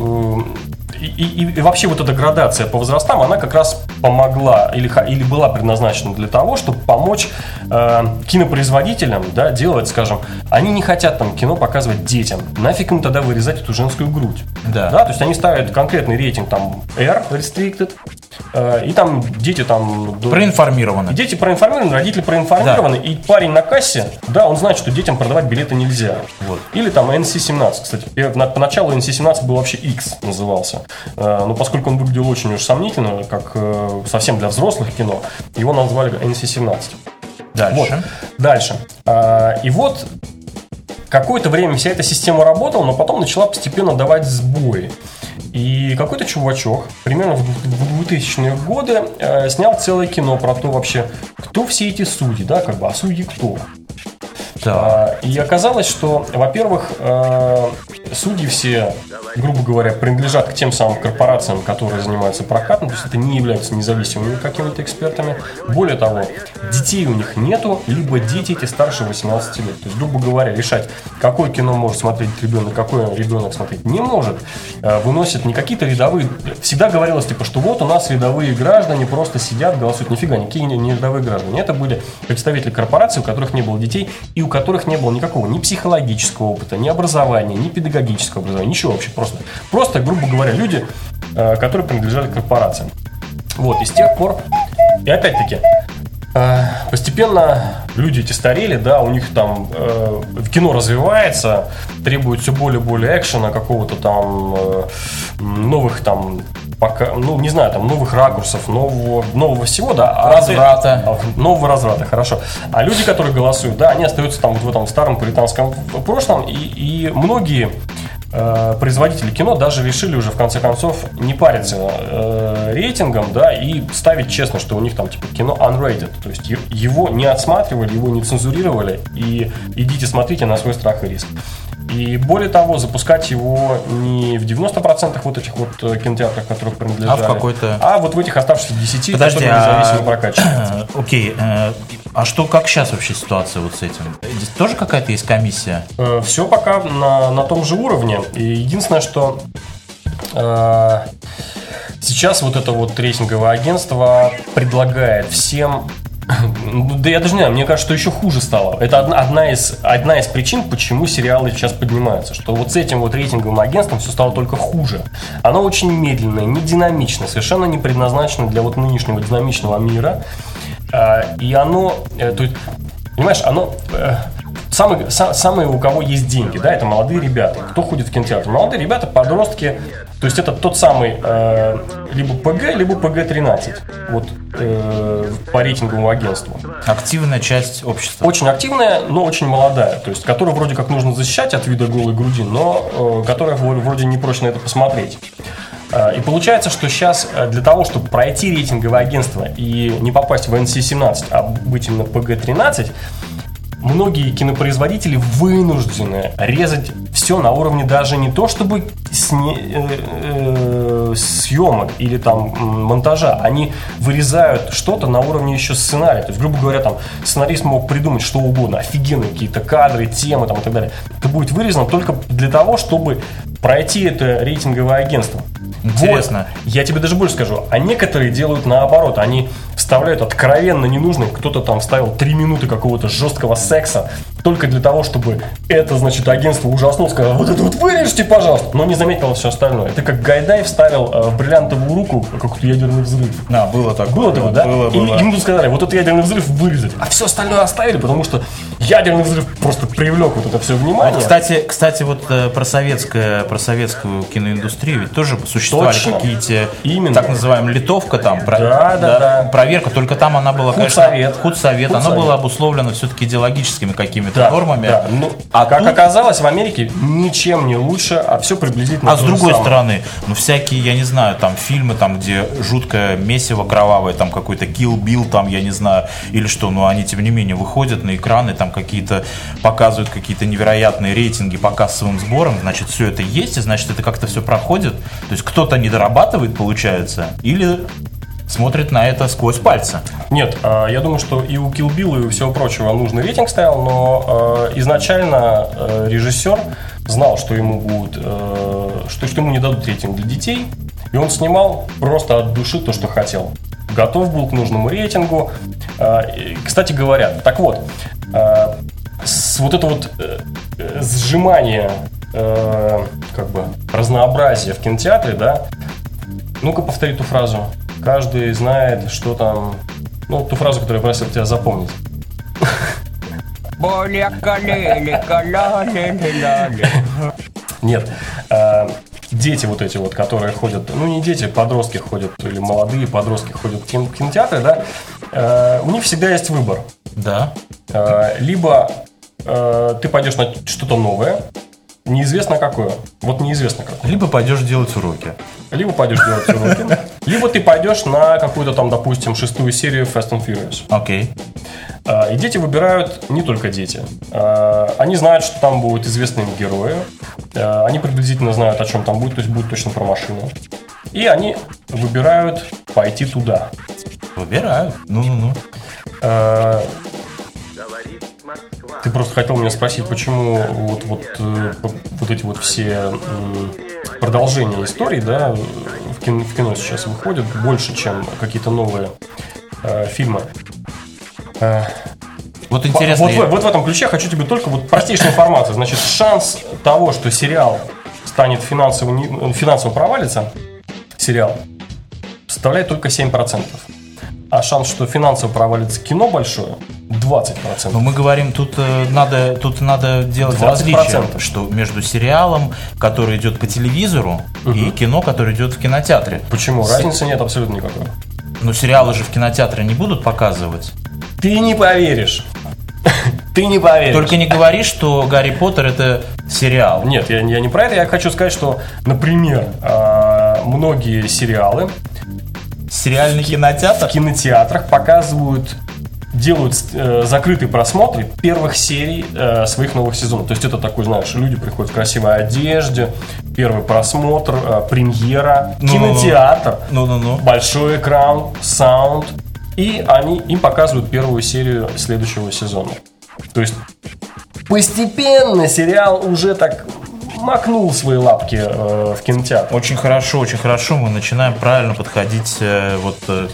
э, и, и- и вообще вот эта градация по возрастам, она как раз помогла или, или была предназначена для того, чтобы помочь э, кинопроизводителям, да, делать, скажем, они не хотят там кино показывать детям, нафиг им тогда вырезать эту женскую грудь. Да. то есть они ставят конкретный рейтинг там R, restricted, э, и там дети там... Проинформированы. Дети проинформированы, родители проинформированы, и парень на кассе, да, он знает, что детям продавать билеты нельзя. Вот. Или там NC-17, кстати. Поначалу NC-17 был вообще X назывался. Э, Но поскольку он выглядел очень уж сомнительно, как э, совсем для взрослых кино, его назвали NC-17. Дальше. Вот. Дальше. А, И вот какое-то время вся эта система работала, но потом начала постепенно давать сбои. И какой-то чувачок, примерно в в 2000-е годы, э, снял целое кино про то вообще, кто все эти судьи, да, как бы, а судьи кто? Так. А, И оказалось, что, во-первых, э, судьи все, грубо говоря, принадлежат к тем самым корпорациям, которые занимаются прокатом, то есть это не являются независимыми какими-то экспертами. Более того, детей у них нету, либо дети эти старше 18 лет. То есть, грубо говоря, решать, какое кино может смотреть ребенок, какое ребенок смотреть не может, э, выносят не какие-то рядовые... Всегда говорилось, типа, что вот у нас рядовые граждане просто сидят, голосуют. Нифига, никакие не, рядовые граждане. Это были представители корпораций, у которых не было детей и у которых не было никакого ни психологического опыта, ни образования, ни педагогического образования, ничего вообще просто. Просто, грубо говоря, люди, э, которые принадлежали корпорациям. Вот, и с тех пор, и опять-таки, э, постепенно люди эти старели, да, у них там э, кино развивается, требует все более и более экшена, какого-то там э, новых там пока, ну, не знаю, там новых ракурсов, нового, нового всего, да. а Разврата. а, Нового разврата, хорошо. А люди, которые голосуют, да, они остаются там вот в этом старом пуританском прошлом, и, и многие э, производители кино даже решили уже в конце концов не париться э, рейтингом, да, и ставить честно, что у них там типа кино unrated, то есть его не отсматривали, его не цензурировали, и идите смотрите на свой страх и риск. И более того, запускать его не в 90% вот этих вот э, кинотеатров, которых принадлежали, А в какой-то- а вот в этих оставшихся 10, Подожди, которые независимо а... прокачиваются. э, Окей, э, а что, как сейчас вообще ситуация вот с этим? Здесь тоже какая-то есть комиссия? Все пока на, на том же уровне. И единственное, что сейчас вот это вот рейтинговое агентство предлагает всем да я даже не знаю, мне кажется, что еще хуже стало. Это одна, одна, из, одна из причин, почему сериалы сейчас поднимаются. Что вот с этим вот рейтинговым агентством все стало только хуже. Оно очень медленное, не динамичное, совершенно не предназначено для вот нынешнего динамичного мира. А, И оно, э, то есть, понимаешь, оно э, самые, са- самые, у кого есть деньги, да, это молодые ребята. Кто ходит в кинотеатр? Молодые ребята, подростки. То есть это тот самый э, либо ПГ, либо ПГ-13. Вот э, по рейтинговому агентству. Активная часть общества. Очень активная, но очень молодая. То есть, которую вроде как нужно защищать от вида голой груди, но э, которая вро- вроде не прочь на это посмотреть. Э, И получается, что сейчас для того, чтобы пройти рейтинговое агентство и не попасть в NC-17, а быть именно PG-13, многие кинопроизводители вынуждены резать все на уровне даже не то, чтобы сне- э, э, съемок или там монтажа, они вырезают что-то на уровне еще сценария. То есть, грубо говоря, там сценарист мог придумать что угодно, офигенные какие-то кадры, темы там, и так далее. Это будет вырезано только для того, чтобы пройти это рейтинговое агентство. Интересно. Вот. Я тебе даже больше скажу. А некоторые делают наоборот. Они вставляют откровенно ненужный. Кто-то там вставил 3 минуты какого-то жесткого секса только для того, чтобы это, значит, агентство ужаснуло, сказало, вот это вот вырежьте, пожалуйста. Но не заметило все остальное. Это как Гайдай вставил э, в бриллиантовую руку какой-то ядерный взрыв. Да, было такое. Было такое, да? Было, И было. ему сказали, вот этот ядерный взрыв вырезать. А все остальное оставили, потому что ядерный взрыв просто привлек вот это все внимание. Вот, кстати, кстати, вот э, про советское, про советскую киноиндустрию ведь тоже существовали какие-то Именно. так называемая литовка там, про- Да, да, да. проверка. Только там она была, Худсовет. конечно, худсовет. Худсовет. было обусловлено все-таки идеологическими какими-то какими-то нормами. Да, ну, А как тут- оказалось, в Америке ничем не лучше, а все приблизительно А с другой самое. стороны, ну всякие, я не знаю, там фильмы, там, где жуткое месиво кровавое, там какой-то Kill Bill, там, я не знаю, или что, но они, тем не менее, выходят на экраны, там какие-то, показывают какие-то невероятные рейтинги по кассовым сборам, значит, все это есть, и значит, это как-то все проходит. То есть кто-то не дорабатывает, получается, или смотрит на это сквозь пальцы. Нет, а, я думаю, что и у Kill Bill, и у всего прочего нужный рейтинг стоял, но э, изначально э, режиссер знал, что ему будет, что, что ему не дадут рейтинг для детей, и он снимал просто от души то, что хотел. Готов был к нужному рейтингу. Кстати говоря, так вот, вот это вот э, э, сжимание э, как бы разнообразия в кинотеатре, да, ну-ка повтори ту фразу. Каждый знает, что там... Ну, ту фразу, которую я просил тебя запомнить. Нет. э, Дети вот эти вот, которые ходят, ну не дети, подростки ходят, или молодые подростки ходят в кин- кинотеатры, да, э, у них всегда есть выбор. Да. Э, Либо ты пойдешь на что-то новое, неизвестно какое. Вот неизвестно какое. Либо пойдешь делать уроки. Либо пойдешь делать уроки, либо ты пойдешь на какую-то там, допустим, шестую серию Fast and Furious. Окей. А, И дети выбирают не только дети. А, Они знают, что там будут известные герои. А, Они приблизительно знают, о чем там будет, то есть будет точно про машину. И они выбирают пойти туда. Выбираю. Ну-ну-ну. Ты просто хотел меня спросить, почему вот, вот, э, вот эти вот все продолжения историй, да, кино, в кино сейчас выходят больше, чем какие-то новые э, фильмы. Э, Вот интересно. вот, я- в, вот в этом ключе я хочу тебе только вот простейшую информацию. Значит, шанс того, что сериал станет финансово, финансово провалится, сериал, составляет только 7%. А шанс, что финансово провалится кино большое, 20%. Но мы говорим, тут э, надо, тут надо делать 20%. различие, что между сериалом, который идет по телевизору, и кино, которое идет в кинотеатре. Почему? С- Разницы нет абсолютно никакой. Но сериалы же в кинотеатре не будут показывать. Ты не поверишь. Ты не поверишь. Только не говори, что Гарри Поттер это сериал. Нет, я, я не про это. Я хочу сказать, что, например, а, многие сериалы Сериальный кинотеатр. в кинотеатрах показывают делают э, закрытые просмотры первых серий э, своих новых сезонов. То есть это такой, знаешь, люди приходят в красивой одежде, первый просмотр, э, премьера, Ну-ну-ну. кинотеатр, Ну-ну-ну. большой экран, саунд, и они им показывают первую серию следующего сезона. То есть постепенно сериал уже так макнул свои лапки э, в кинотеатр. Очень хорошо, очень хорошо. Мы начинаем правильно подходить э, вот э,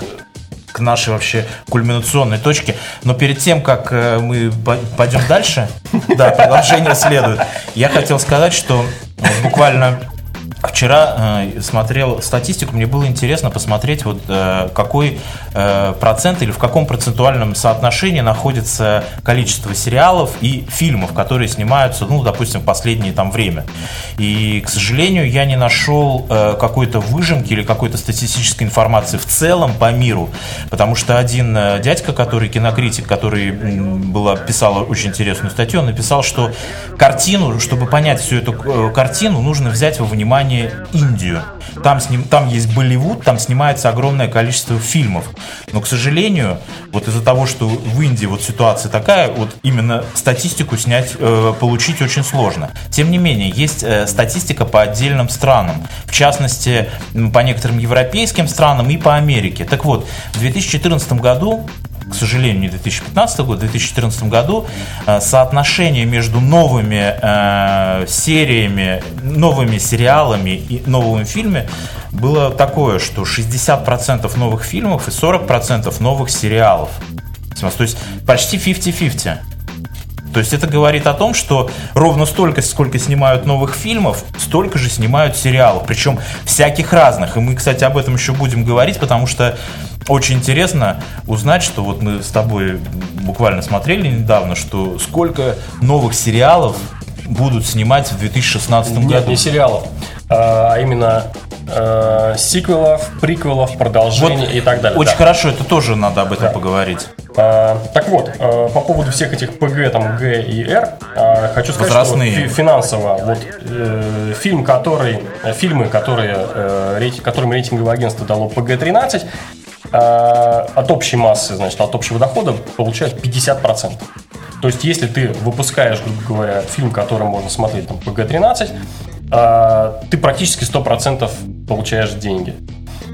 к нашей вообще кульминационной точке. Но перед тем, как э, мы по- пойдем дальше, да, продолжение следует. Я хотел сказать, что э, буквально вчера э, смотрел статистику, мне было интересно посмотреть, вот э, какой э, процент или в каком процентуальном соотношении находится количество сериалов и фильмов, которые снимаются, ну, допустим, в последнее там время. И, к сожалению, я не нашел э, какой-то выжимки или какой-то статистической информации в целом по миру, потому что один э, дядька, который кинокритик, который м, была, писал очень интересную статью, он написал, что картину, чтобы понять всю эту э, картину, нужно взять во внимание Индию. Там, сним, там есть Болливуд, там снимается огромное количество фильмов. Но, к сожалению, вот из-за того, что в Индии вот ситуация такая, вот именно статистику снять, э, получить очень сложно. Тем не менее, есть э, статистика по отдельным странам. В частности, по некоторым европейским странам и по Америке. Так вот, в 2014 году к сожалению, не 2015 год, в 2014 году э, соотношение между новыми э, сериями, новыми сериалами и новыми фильмами было такое, что 60% новых фильмов и 40% новых сериалов. То есть почти 50-50. То есть это говорит о том, что ровно столько, сколько снимают новых фильмов, столько же снимают сериалов, причем всяких разных. И мы, кстати, об этом еще будем говорить, потому что очень интересно узнать, что вот мы с тобой буквально смотрели недавно, что сколько новых сериалов будут снимать в 2016 Нет, году. не сериалов, а именно э, сиквелов, приквелов, продолжений и так далее. Очень Да. хорошо, это тоже надо об этом поговорить. А, так вот, э, по поводу всех этих ПГ, там, Г и Р, а, хочу сказать, Возрастные. что фи- финансово, вот э, фильм, который, э, фильмы, которые, э, рейтинг, которым рейтинговое агентство дало ПГ-13, а, от общей массы, значит, от общего дохода получают 50%. То есть, если ты выпускаешь, грубо говоря, фильм, который можно смотреть, там, ПГ-13, а, ты практически 100% получаешь деньги.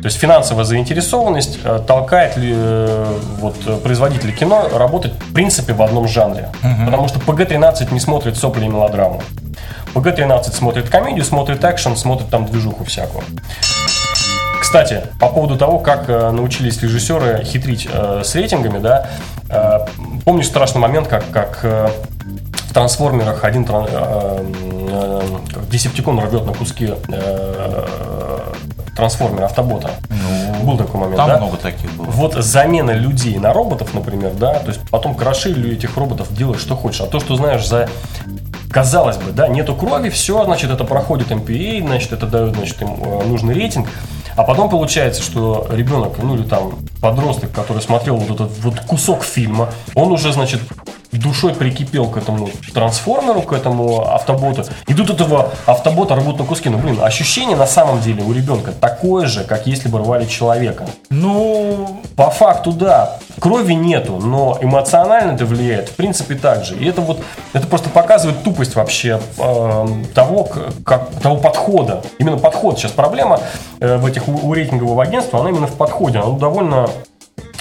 То есть финансовая заинтересованность э, толкает ли, э, вот, производителей кино работать в принципе в одном жанре. Потому что ПГ-13 не смотрит сопли и мелодраму. ПГ-13 смотрит комедию, смотрит экшен, смотрит там движуху всякую. Кстати, по поводу того, как э, научились режиссеры хитрить э, с рейтингами, да, э, помнишь страшный момент, как, как в трансформерах один э, э, Десептикон рвет на куски э, трансформера автобота. Был такой момент, Там да? много таких было. Вот замена людей на роботов, например, да, то есть потом крошили этих роботов, делай что хочешь. А то, что знаешь, за казалось бы, да, нету крови, все, значит, это проходит MPA, значит, это дает, значит, им нужный рейтинг. А потом получается, что ребенок, ну или там подросток, который смотрел вот этот вот кусок фильма, он уже, значит, душой прикипел к этому трансформеру, к этому автоботу. И тут этого автобота рвут на куски. Ну, блин, ощущение на самом деле у ребенка такое же, как если бы рвали человека. Ну, По факту, да, крови нету, но эмоционально это влияет, в принципе, так же. И это вот, это просто показывает тупость вообще э, того, как, того подхода. Именно подход. Сейчас проблема э, в этих у, у рейтингового агентства, она именно в подходе. Оно довольно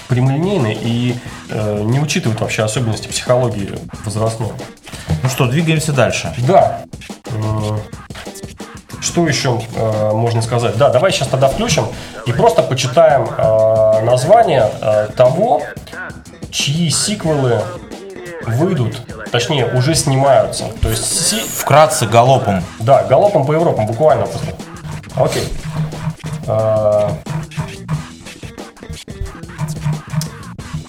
прямолинейное и э, не учитывает вообще особенности психологии возрастной. ну что, двигаемся дальше. Да. Что еще э, можно сказать? Да, давай сейчас тогда включим и просто почитаем э, название э, того, чьи сиквелы выйдут, точнее, уже снимаются. То есть, си- Вкратце, галопом. да, галопом по Европам, буквально просто. Окей. Э,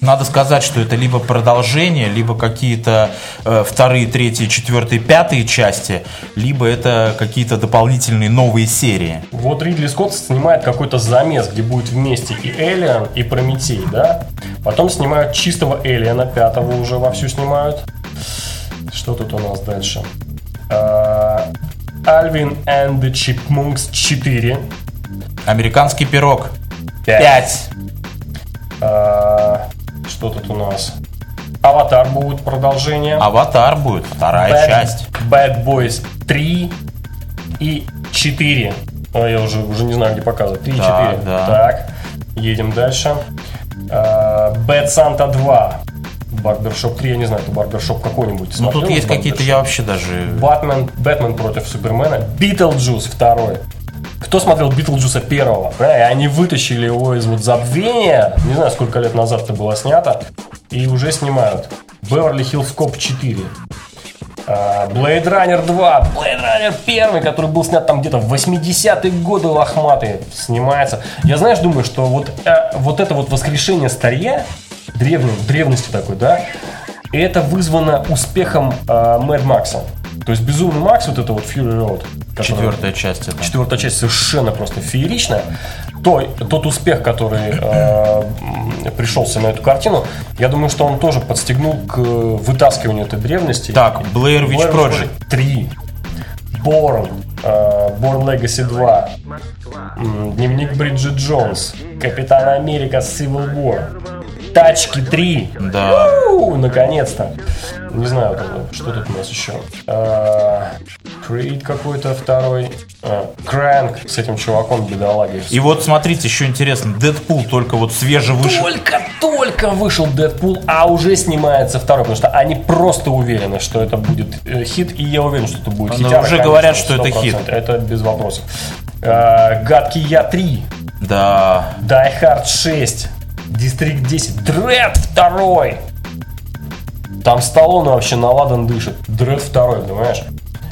Надо сказать, что это либо продолжение, либо какие-то э, вторые, третьи, четвертые, пятые части, либо это какие-то дополнительные новые серии. Вот Ридли Скотт снимает какой-то замес, где будет вместе и Элиан, и Прометей, да? Потом снимают чистого Элиана, пятого уже вовсю снимают. Что тут у нас дальше? А, Альвин and the Chipmunks 4. Американский пирог. 5. 5. Что тут у нас? Аватар будет продолжение. Аватар будет, вторая Bad, часть. Bad Boys 3 и 4. А, я уже, уже не знаю, где показывать. 3 и Да, 4. да. Так, едем дальше. А, Bad Santa 2. Барбершоп 3, я не знаю, это барбершоп какой-нибудь. Ну тут есть какие-то, я вообще даже... Бэтмен, Бэтмен против Супермена, Битлджус второй. Кто смотрел Битлджуса первого? Да, и они вытащили его из вот забвения, не знаю, сколько лет назад это было снято, и уже снимают. Beverly Hills Cop 4. А, Blade Runner 2, Blade Runner 1, который был снят там где-то в 80-е годы лохматые, снимается. Я, знаешь, думаю, что вот, э, вот это вот воскрешение старья, древней, древности такой, да, это вызвано успехом э, Мэд Макса. То есть Безумный Макс, вот это вот Fury Road, который- Четвертая часть это. четвертая часть совершенно просто фееричная. То, тот успех, который э, пришелся на эту картину, я думаю, что он тоже подстегнул к вытаскиванию этой древности. Так, Blair Witch Project. 3. Born. э, Born Legacy 2. м, Дневник Бриджит Джонс. Капитан Америка Civil War. Тачки 3. Да. Наконец-то. Не знаю, что тут у нас еще. А, Creed какой-то второй. А, Crank с этим чуваком бедолагой. И вот смотрите, еще интересно, Дэдпул только вот свеже вышел. Только-только вышел Дэдпул, а уже снимается второй, потому что они просто уверены, что это будет э, хит, и я уверен, что это будет хит. уже говорят, что это хит. Это без вопросов. А, Гадкий Я 3, Да. Die Hard 6, District 10, Дред 2. Там Сталлоне вообще наладан дышит. Дред 2, понимаешь?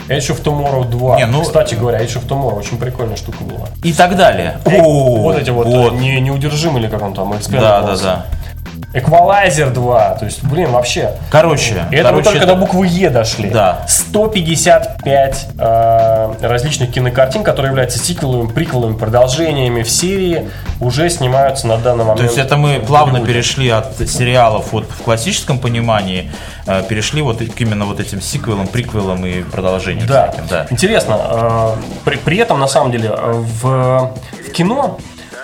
Age of Tomorrow 2. Не, ну- Кстати говоря, Age of Tomorrow очень прикольная штука была. И так далее. Э, О, вот эти вот, вот. Не, неудержимые или как он там. Да, да, да. Эквалайзер 2. То есть, блин, вообще. Короче, это короче, мы только это- до буквы Е дошли. Да. 155 э, различных кинокартин, которые являются сиквелами, приквелами, продолжениями в серии, уже снимаются на данный момент. То есть это мы плавно перешли от сериалов вот в классическом понимании, э, перешли вот к именно вот этим сиквелам, приквелам и продолжениям Да. всяким, да. Интересно, э, при, при этом, на самом деле, в, в кино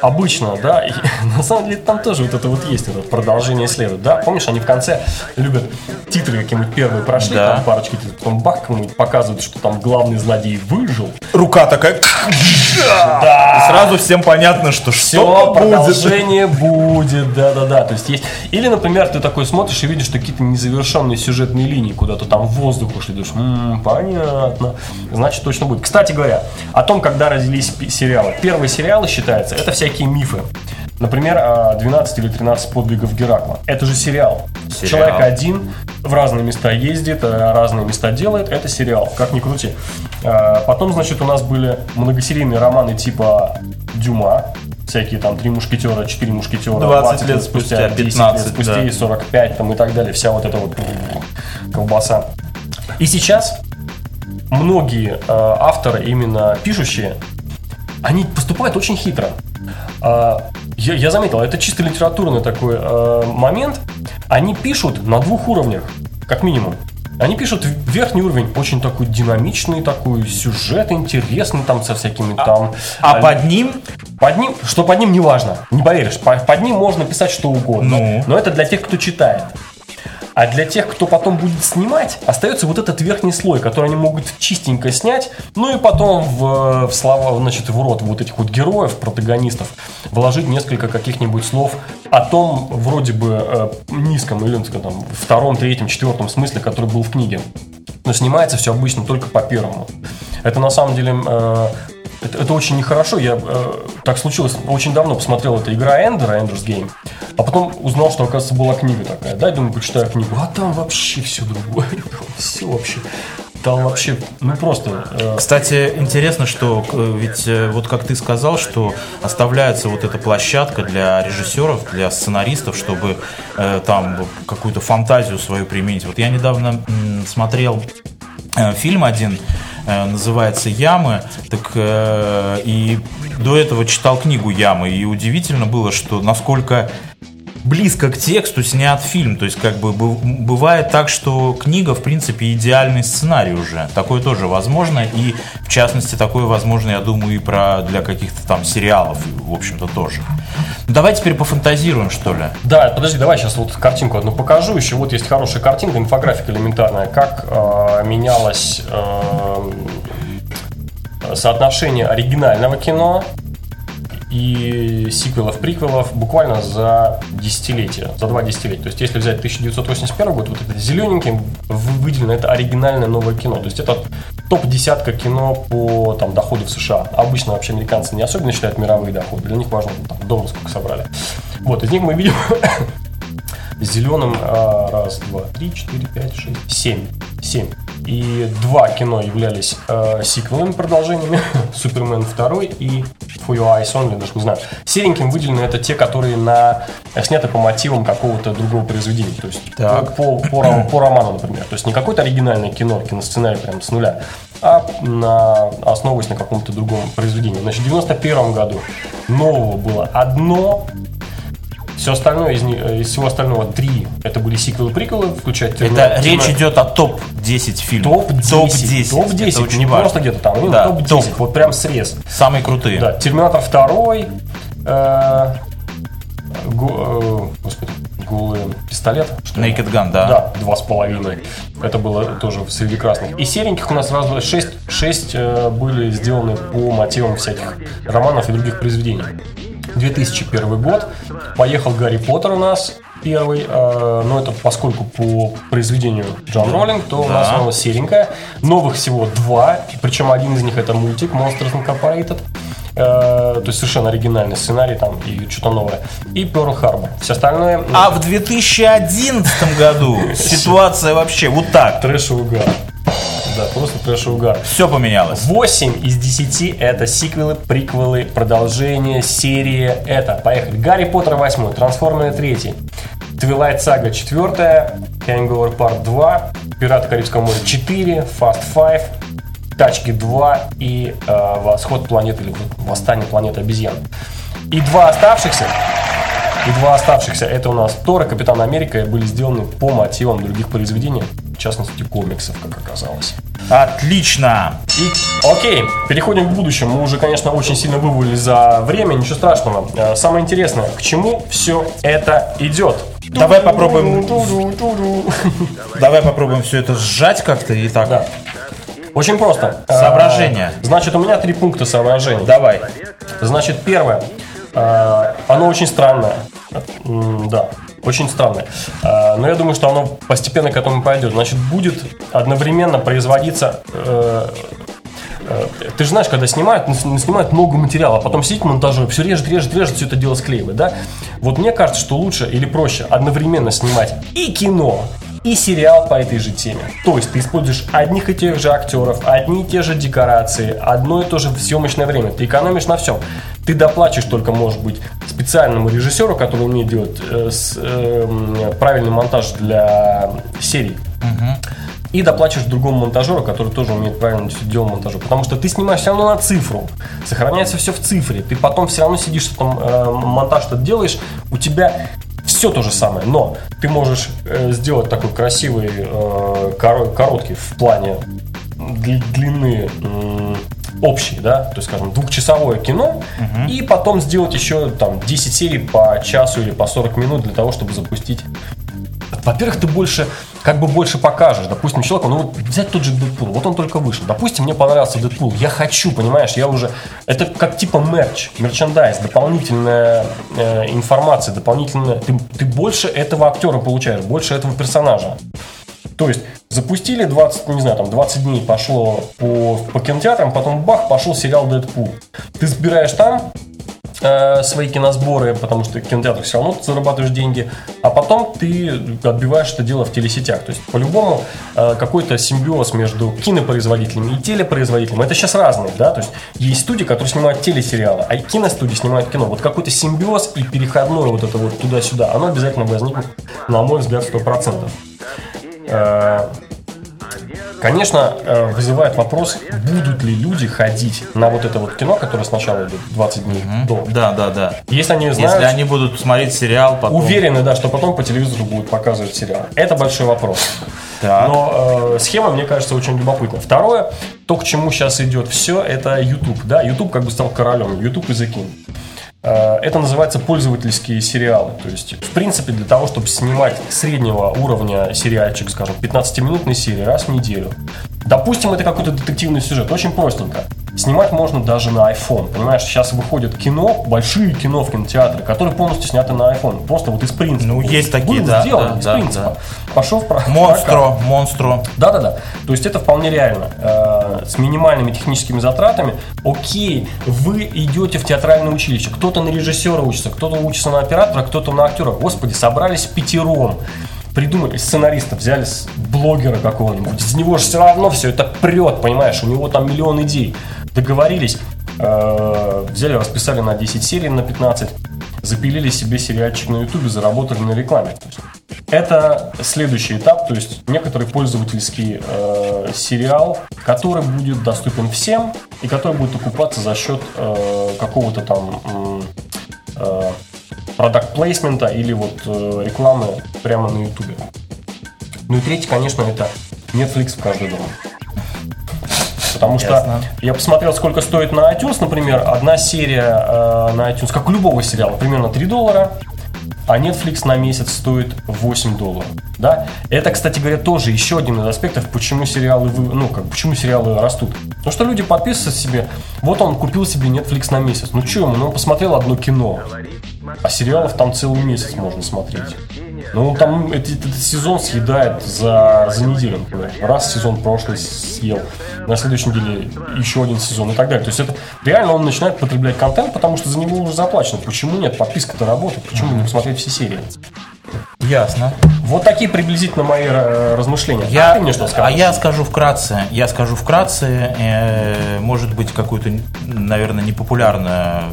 обычно, да, и, на самом деле там тоже вот это вот есть, это продолжение следует, да, помнишь, они в конце любят титры какие-нибудь первые прошли, Да. там парочки титров, потом бах, кому-нибудь показывают, что там главный злодей выжил, Рука такая. да, И сразу всем понятно, что все, что продолжение будет, да-да-да. То есть есть. Или, например, ты такой смотришь и видишь, что какие-то незавершенные сюжетные линии куда-то там в воздух ушли. Думаешь, «М, понятно. Значит, точно будет. Кстати говоря, о том, когда родились сериалы. Первые сериалы, считается, это всякие мифы. Например, а, 12 или 13 подвигов Геракла. Это же сериал. Сериал. Человек один в разные места ездит, э, разные места делает. Это сериал, как ни крути. А, Потом, значит, у нас были многосерийные романы типа Дюма, всякие там «Три мушкетера», «Четыре мушкетера», 20 лет спустя, 10 15, лет спустя да. и 45 там, и так далее. Вся вот эта вот колбаса. И сейчас многие э, авторы, именно пишущие, они поступают очень хитро. А, я, я заметил, это чисто литературный такой э, момент. Они пишут на двух уровнях, как минимум. Они пишут верхний уровень очень такой динамичный, такой сюжет интересный, там со всякими там. А э, под ним под ним, что под ним не важно, не поверишь, по- под ним можно писать что угодно. Ну? Но это для тех, кто читает. А для тех, кто потом будет снимать, остается вот этот верхний слой, который они могут чистенько снять, ну и потом в, в слова, значит, в рот вот этих вот героев, протагонистов, вложить несколько каких-нибудь слов о том, вроде бы, э, низком или, ну, там, втором, третьем, четвертом смысле, который был в книге. Но снимается все обычно только по первому. Это на самом деле э, это, это очень нехорошо. Я э, так случилось, очень давно посмотрел это игра Эндера, Ender's Game, а потом узнал, что, оказывается, была книга такая. Да, и думаю, почитаю книгу. А там вообще все другое. Все вообще. Там вообще, ну просто. э, Кстати, интересно, что ведь э, вот как ты сказал, что оставляется вот эта площадка для режиссеров, для сценаристов, чтобы э, там какую-то фантазию свою применить. Вот я недавно м, смотрел э, фильм один, называется «Ямы», так э, и до этого читал книгу «Ямы», и удивительно было, что насколько близко к тексту снят фильм. То есть, как бы быв- бывает так, что книга, в принципе, идеальный сценарий уже. Такое тоже возможно. И, в частности, такое возможно, я думаю, и про для каких-то там сериалов, в общем-то, тоже. Давай теперь пофантазируем, что ли. Да, подожди, давай сейчас вот картинку одну покажу. Еще вот есть хорошая картинка, инфографика элементарная, как э, менялось э, соотношение оригинального кино и сиквелов, приквелов буквально за десятилетие, за два десятилетия. То есть, если взять 1981 год, вот это зелененьким выделено, это оригинальное новое кино. То есть, это топ-десятка кино по там, доходу в США. Обычно вообще американцы не особенно считают мировые доходы. Для них важно, там, дома сколько собрали. Вот, из них мы видим зеленым а, раз, два, три, четыре, пять, шесть, семь. Семь. И два кино являлись а, сиквелами, продолжениями. Супермен 2 и For Your Eyes Only, даже не знаю. Сереньким выделены это те, которые на, сняты по мотивам какого-то другого произведения. То есть Так. по, по, ром- по роману, например. То есть не какое-то оригинальное кино, киносценарий прям с нуля, а на, основываясь на каком-то другом произведении. Значит, в 91 году нового было одно, все остальное из, из всего остального три это были сиквелы приквелы, включая термин- Это термин- речь идет о топ-10 фильмов. топ-10. Топ-10. Топ-10. Это очень не важно. просто где-то там, Да, топ-10. топ. Вот прям срез. Самые крутые. Да, Терминатор 2, э, го- э, господи, голый пистолет. Что? Naked Gun, да. Да, два с половиной. Это было тоже среди красных. И сереньких у нас сразу шесть, шесть э, были сделаны по мотивам всяких романов и других произведений. 2001 год. Поехал Гарри Поттер у нас первый. э, но это поскольку по произведению Джон Роллинг, то у нас Да. оно серенькое. Новых всего два. Причем один из них это мультик Monsters Incorporated. Э, то есть совершенно оригинальный сценарий там и что-то новое. И Pearl Harbor. Все остальное... ну, А в 2011 году ситуация вообще вот так. Трэш и угар. Да, просто трэш и угар. Все поменялось. 8 из 10 это сиквелы, приквелы, продолжение, серии. Это, поехали. Гарри Поттер 8, Трансформеры 3, Twilight Saga 4, Hangover Part 2, Пираты Карибского моря 4, Fast 5, Тачки 2 и э, Восход планеты или Восстание планеты обезьян. И два оставшихся и два оставшихся, это у нас Тор и Капитан Америка, были сделаны по мотивам других произведений, частности комиксов, как оказалось. Отлично! И, окей, переходим к будущему. Мы уже, конечно, очень сильно вывалили за время, ничего страшного. Э, Самое интересное, к чему все это идет? Давай попробуем, давай попробуем все это сжать как-то и так. Да. Очень просто. Соображения. Э, Значит, у меня три пункта соображений. Давай. Значит, первое. э, Оно очень странное. Да, очень странное. Э, Но я думаю, что оно постепенно к этому пойдет. Значит, будет одновременно производиться э, э, ты же знаешь, когда снимают, ну, снимают много материала, а потом сидит монтажер, все режет, режет, режет, все это дело склеивает, да? Вот мне кажется, что лучше или проще одновременно снимать и кино, и сериал по этой же теме. То есть ты используешь одних и тех же актеров, одни и те же декорации, одно и то же съемочное время. Ты экономишь на всем. Ты доплачешь только, может быть, специальному режиссеру, который умеет делать э, с- эм, правильный монтаж для серий. И доплачиваешь другому монтажеру, который тоже умеет правильно делать монтажу. Потому что ты снимаешь все равно на цифру. Сохраняется все в цифре. Ты потом все равно сидишь, что там э, монтаж что делаешь, у тебя все то же самое. Но ты можешь э, сделать такой красивый, э, коро- короткий в плане дли- длины общий, да, то есть, скажем, двухчасовое кино, и потом сделать еще там 10 серий по часу или по 40 минут для того, чтобы запустить во-первых, ты больше, как бы больше покажешь. Допустим, человеку, ну вот взять тот же Дэдпул, вот он только вышел. Допустим, мне понравился Дэдпул, я хочу, понимаешь, я уже... Это как типа мерч, мерчендайз, дополнительная э, информация, дополнительная... Ты, ты больше этого актера получаешь, больше этого персонажа. То есть запустили 20, не знаю, там 20 дней пошло по, по кинотеатрам, потом бах, пошел сериал Дэдпул. Ты собираешь там э, свои киносборы, потому что в кинотеатрах все равно ты зарабатываешь деньги, а потом ты отбиваешь это дело в телесетях. То есть, по-любому, э, какой-то симбиоз между кинопроизводителями и телепроизводителями. Это сейчас разные, да, то есть есть студии, которые снимают телесериалы, а киностудии снимают кино. Вот какой-то симбиоз и переходное вот это вот туда-сюда, оно обязательно возникнет, на мой взгляд, 100%. Э, Конечно, э, вызывает вопрос, будут ли люди ходить на вот это вот кино, которое сначала идет 20 дней до. Да, да, да. Если они знают, Если они будут смотреть сериал, потом... уверены, да, что потом по телевизору будут показывать сериал. Это большой вопрос. Так. Но э, схема, мне кажется, очень любопытна. Второе, то, к чему сейчас идет все, это YouTube. Да, YouTube как бы стал королем. YouTube. Э, Это называется пользовательские сериалы. То есть, в принципе, для того, чтобы снимать среднего уровня сериальчик, скажем, 15-минутной серии раз в неделю. Допустим, это какой-то детективный сюжет. Очень простенько. Снимать можно даже на iPhone. Понимаешь, сейчас выходят кино, большие кино в кинотеатре, которые полностью сняты на iPhone. Просто вот из принципа. Ну, есть такие, Был да, сделан да, из да, принципа. Пошел в про- прокат. Монстро, монстро. Да-да-да. То есть это вполне реально. Э, с минимальными техническими затратами. Окей, вы идете в театральное училище. Кто-то на режиссера учится, кто-то учится на оператора, кто-то на актера. Господи, собрались пятером. Придумали сценариста, взяли блогера какого-нибудь. Из него же все равно все это прет, понимаешь? У него там миллион идей. Договорились, э, взяли, расписали на 10 серий, на 15, запилили себе сериальчик на ютубе, заработали на рекламе. Это следующий этап, то есть некоторый пользовательский э, сериал, который будет доступен всем и который будет окупаться за счет э, какого-то там э, продакт плейсмента или вот э, рекламы прямо на ютубе. Ну и третий, конечно, это Netflix в каждый дом. Потому что Ясно. я посмотрел, сколько стоит на iTunes, например, одна серия э, на iTunes, как у любого сериала, примерно 3 доллара, а Netflix на месяц стоит 8 долларов. Да? Это, кстати говоря, тоже еще один из аспектов, почему сериалы, вы- ну, как, почему сериалы растут. Потому что люди подписываются себе, вот он купил себе Netflix на месяц. Ну что ему, ну он посмотрел одно кино, а сериалов там целый месяц можно смотреть. Ну, там эти- этот, сезон съедает за, за неделю, например. Раз сезон прошлый съел, на следующей неделе еще один сезон и так далее. То есть это реально он начинает потреблять контент, потому что за него уже заплачено. Почему нет? Подписка-то работает. Почему не посмотреть все серии? Ясно. Вот такие приблизительно мои э, размышления. Я, а ты мне что а скажешь? я скажу вкратце. Я скажу вкратце. э, может быть, какую-то, наверное, непопулярную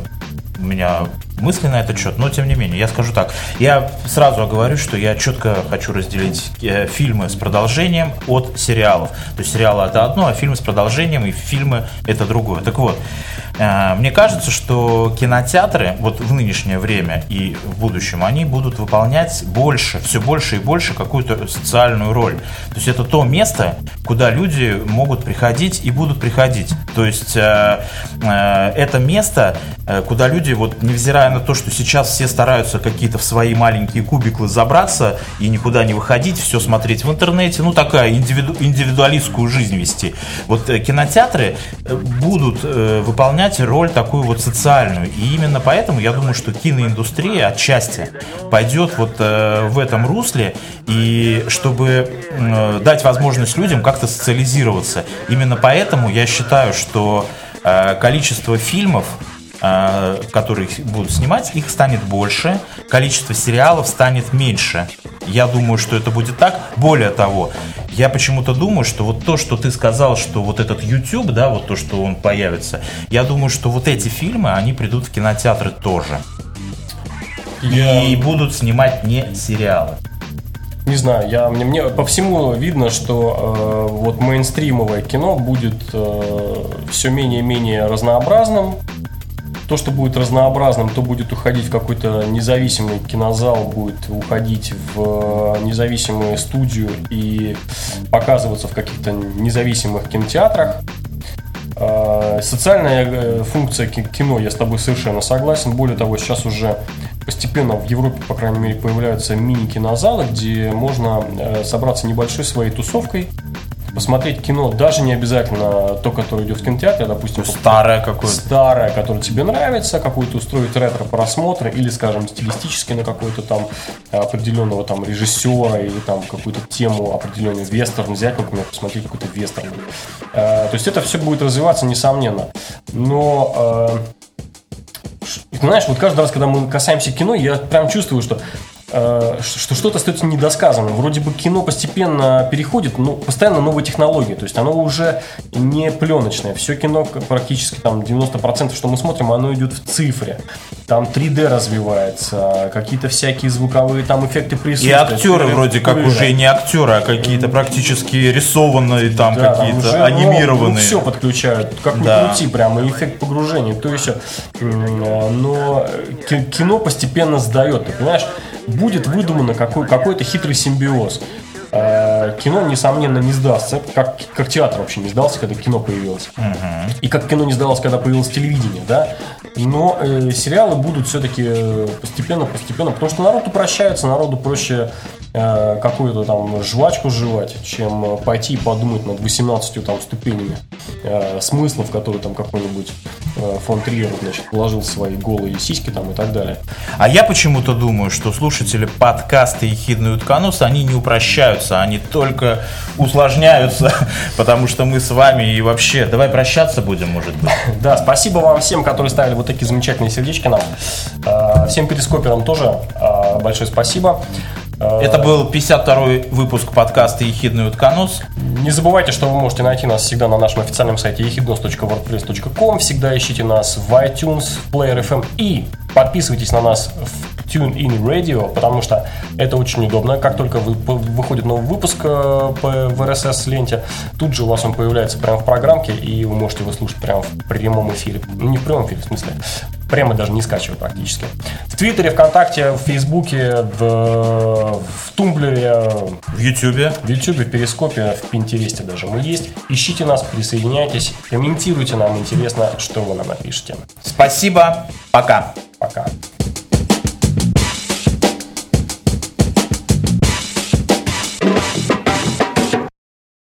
у меня мысли на этот счет, но тем не менее, я скажу так. Я сразу оговорю, что я четко хочу разделить э, фильмы с продолжением от сериалов. То есть сериалы это одно, а фильмы с продолжением и фильмы это другое. Так вот, э, мне кажется, что кинотеатры вот в нынешнее время и в будущем, они будут выполнять больше, все больше и больше какую-то социальную роль. То есть это то место, куда люди могут приходить и будут приходить. То есть э, это место, куда люди, вот невзирая на то, что сейчас все стараются какие-то в свои маленькие кубиклы забраться и никуда не выходить, все смотреть в интернете, ну такая индивиду, индивидуалистскую жизнь вести. Вот э, кинотеатры э, будут э, выполнять роль такую вот социальную. И именно поэтому я думаю, что киноиндустрия отчасти пойдет вот э, в этом русле, и чтобы э, дать возможность людям как-то социализироваться. Именно поэтому я считаю, что э, количество фильмов которые будут снимать, их станет больше, количество сериалов станет меньше. Я думаю, что это будет так. Более того, я почему-то думаю, что вот то, что ты сказал, что вот этот YouTube, да, вот то, что он появится, я думаю, что вот эти фильмы, они придут в кинотеатры тоже. Я- И будут снимать не сериалы. Не знаю, я, мне, мне по всему видно, что э, вот мейнстримовое кино будет все менее и менее разнообразным. То, что будет разнообразным, то будет уходить в какой-то независимый кинозал, будет уходить в э, независимую студию и показываться в каких-то независимых кинотеатрах. Э, Социальная э, функция ки- кино, я с тобой совершенно согласен. Более того, сейчас уже постепенно в Европе, по крайней мере, появляются мини-кинозалы, где можно собраться небольшой своей тусовкой, посмотреть кино, даже не обязательно то, которое идет в кинотеатре, а, допустим, Старое какое-то. старое, которое тебе нравится, какой-то устроить ретро-просмотр или, скажем, стилистически на какой-то там определенного там режиссера или там какую-то тему определенную вестерн взять, например, посмотреть какой-то вестерн. Э, То есть это все будет развиваться, несомненно. Но э, знаешь, вот каждый раз, когда мы касаемся кино, я прям чувствую, что э, что что-то остается недосказанным. Вроде бы кино постепенно переходит, но постоянно новые технологии. То есть оно уже не пленочное. Все кино практически там 90%, что мы смотрим, оно идет в цифре. Там 3D развивается, какие-то всякие звуковые там эффекты И присутствия. актеры Пыры- вроде как уже не актеры, а какие-то практически рисованные, там Да, какие-то уже, ну, анимированные. все подключают, как ни Да. крути, прямо эффект погружения. То есть, э, но ки- кино постепенно сдает, ты понимаешь? Будет выдумано какой, какой-то хитрый симбиоз. Э, Кино, несомненно, не сдастся, как, как театр вообще не сдался, когда кино появилось. И как кино не сдалось, когда появилось телевидение, да. Но э, сериалы будут все-таки постепенно-постепенно, потому что народ упрощается, народу проще э, какую-то там жвачку жевать, чем пойти и подумать над 18 там ступенями э, смыслов, которые там какой-нибудь э, фон Триер, значит, положил свои голые сиськи там и так далее. А я почему-то думаю, что слушатели подкаста «Ехидный утконос», они не упрощаются, они только усложняются, потому что мы с вами и вообще... Давай прощаться будем, может быть. Да, спасибо вам всем, которые ставили вот такие замечательные сердечки нам. Э, Всем перископерам тоже э, большое спасибо. Э, Это был 52-й выпуск подкаста «Ехидный утконос». Не забывайте, что вы можете найти нас всегда на нашем официальном сайте ехиднос.wordpress.com. Всегда ищите нас в iTunes, в Player FM и подписывайтесь на нас в TuneIn Radio, потому что это очень удобно. Как только вы, выходит новый выпуск э, по, в RSS ленте, тут же у вас он появляется прямо в программке, и вы можете его слушать прямо в прямом эфире. Не в прямом эфире, в смысле, прямо даже не скачивая практически. В Твиттере, ВКонтакте, в Фейсбуке, в, в Тумблере, В Ютьюбе. в Ютубе, в Перископе, в Пинтересте даже мы есть. Ищите нас, присоединяйтесь, комментируйте нам, интересно, что вы нам напишете. Спасибо. Пока. Пока.